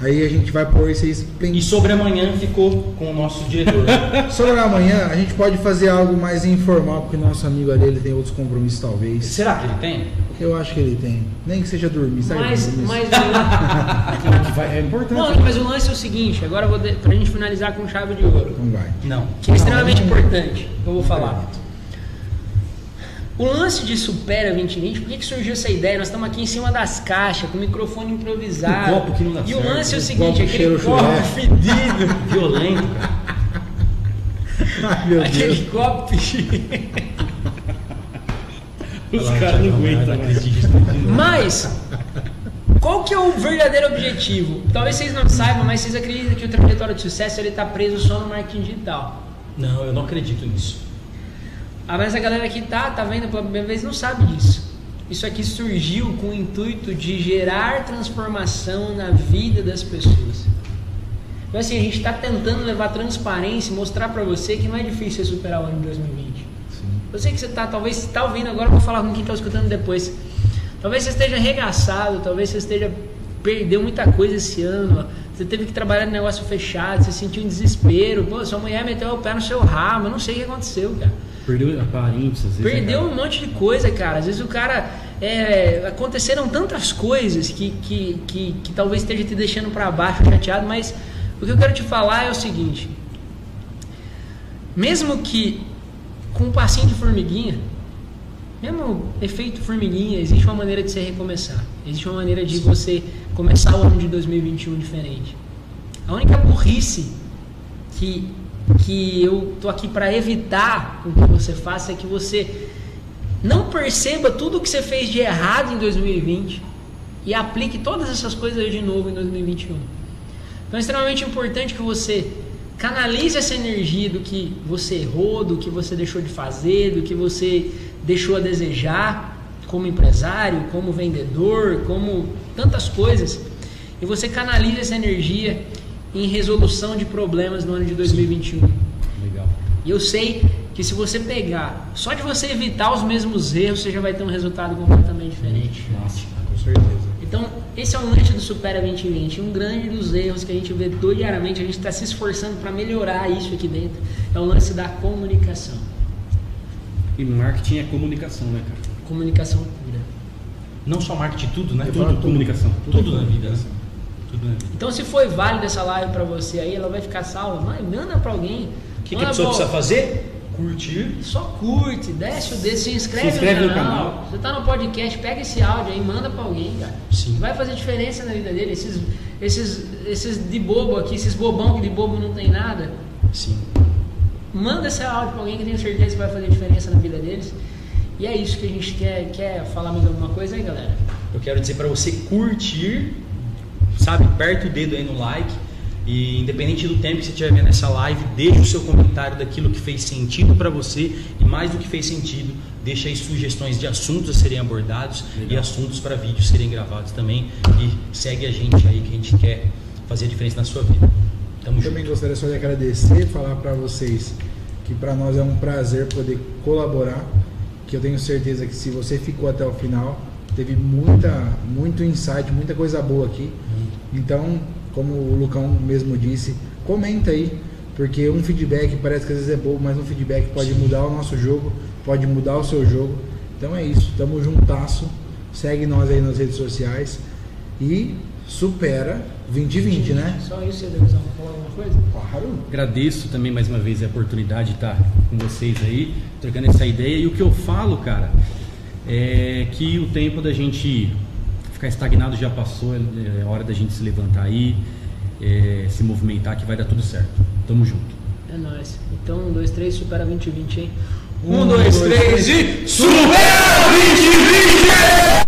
Aí a gente vai pôr vocês E sobre amanhã ficou com o nosso diretor. Sobre amanhã a gente pode fazer algo mais informal, porque nosso amigo ali ele tem outros compromissos talvez. Será que ele tem? Eu acho que ele tem. Nem que seja dormir, sabe? Mas, compromisso? mas, É importante. não, mas o lance é o seguinte, agora eu vou de, pra gente finalizar com chave de ouro. Então vai. Não. Que é extremamente não. importante, que eu vou falar. O lance de Supera 2020, por que, que surgiu essa ideia? Nós estamos aqui em cima das caixas, com o microfone improvisado. O copo que não dá e certo, o lance é o o seguinte, copo aquele cheiro copo chulé. fedido, Violento, cara. Ai, meu Deus. aquele copo Os caras não aguentam mais. Mas, qual que é o verdadeiro objetivo? Talvez vocês não saibam, mas vocês acreditam que o trajetório de sucesso ele está preso só no marketing digital. Não, eu não acredito nisso. Ah, mas a galera que tá, tá vendo pela primeira vez não sabe disso. Isso aqui surgiu com o intuito de gerar transformação na vida das pessoas. Então assim, a gente está tentando levar transparência e mostrar para você que não é difícil você superar o ano de 2020. Eu sei que você está, talvez está ouvindo agora, vou falar com quem está escutando depois. Talvez você esteja arregaçado, talvez você esteja perdeu muita coisa esse ano. Você teve que trabalhar no negócio fechado, você sentiu um desespero. Pô, sua mulher meteu o pé no seu rabo, eu não sei o que aconteceu, cara. Perdeu parentes, às vezes. Perdeu né, um monte de coisa, cara. Às vezes o cara. é, aconteceram tantas coisas que, que, que, que talvez esteja te deixando para baixo, chateado, mas o que eu quero te falar é o seguinte: mesmo que com um passinho de formiguinha, mesmo efeito formiguinha, existe uma maneira de você recomeçar. Existe uma maneira de você começar o ano de 2021 diferente. A única burrice que, que eu tô aqui para evitar com que você faça é que você não perceba tudo que você fez de errado em 2020 e aplique todas essas coisas de novo em 2021. Então é extremamente importante que você canalize essa energia do que você errou, do que você deixou de fazer, do que você deixou a desejar como empresário, como vendedor, como tantas coisas, e você canalize essa energia em resolução de problemas no ano de 2021. Legal. E eu sei que se você pegar, só de você evitar os mesmos erros, você já vai ter um resultado completamente diferente. Nossa. Com certeza. Então, esse é o lance do Supera 2020. Um grande dos erros que a gente vê diariamente, a gente está se esforçando para melhorar isso aqui dentro, é o lance da comunicação. E marketing é comunicação, né, cara? Comunicação pura. Não só marketing, tudo, né? Tudo, tudo, comunicação. tudo na vida, né? Tudo na vida. Então, se foi válido essa live para você aí, ela vai ficar salva. Mãe, manda para alguém. O que, que a pessoa precisa fazer? Curtir. Só curte, desce o dedo, se inscreve, Se inscreve no, no canal. canal. Você tá no podcast, pega esse áudio aí, manda pra alguém, cara. Sim. Vai fazer diferença na vida dele. Esses, esses, esses de bobo aqui, esses bobão que de bobo não tem nada, Sim. manda esse áudio pra alguém que eu tenho certeza que vai fazer diferença na vida deles. E é isso que a gente quer. Quer falar mais alguma coisa aí, galera? Eu quero dizer para você curtir, sabe? Aperta o dedo aí no like. E independente do tempo que você estiver vendo essa live, deixa o seu comentário daquilo que fez sentido para você. E mais do que fez sentido, deixa aí sugestões de assuntos a serem abordados e assuntos para vídeos serem gravados também. E segue a gente aí que a gente quer fazer a diferença na sua vida. Tamo Também junto. gostaria só de agradecer, falar para vocês que para nós é um prazer poder colaborar, que eu tenho certeza que se você ficou até o final, teve muita, muito insight, muita coisa boa aqui. Então, como o Lucão mesmo disse, comenta aí, porque um feedback parece que às vezes é bobo, mas um feedback pode mudar o nosso jogo, pode mudar o seu jogo. Então é isso, tamo juntasso. Segue nós aí nas redes sociais e supera 2020, né? Só isso, você deve falar alguma coisa? Claro. Agradeço também mais uma vez a oportunidade de estar com vocês aí, trocando essa ideia. E o que eu falo, cara, é que o tempo da gente ficar estagnado já passou, é hora da gente se levantar aí, é, se movimentar, que vai dar tudo certo. Tamo junto. É nóis. Então, um, dois, três, supera 2020, hein? Um, dois, três e. Supera 2020!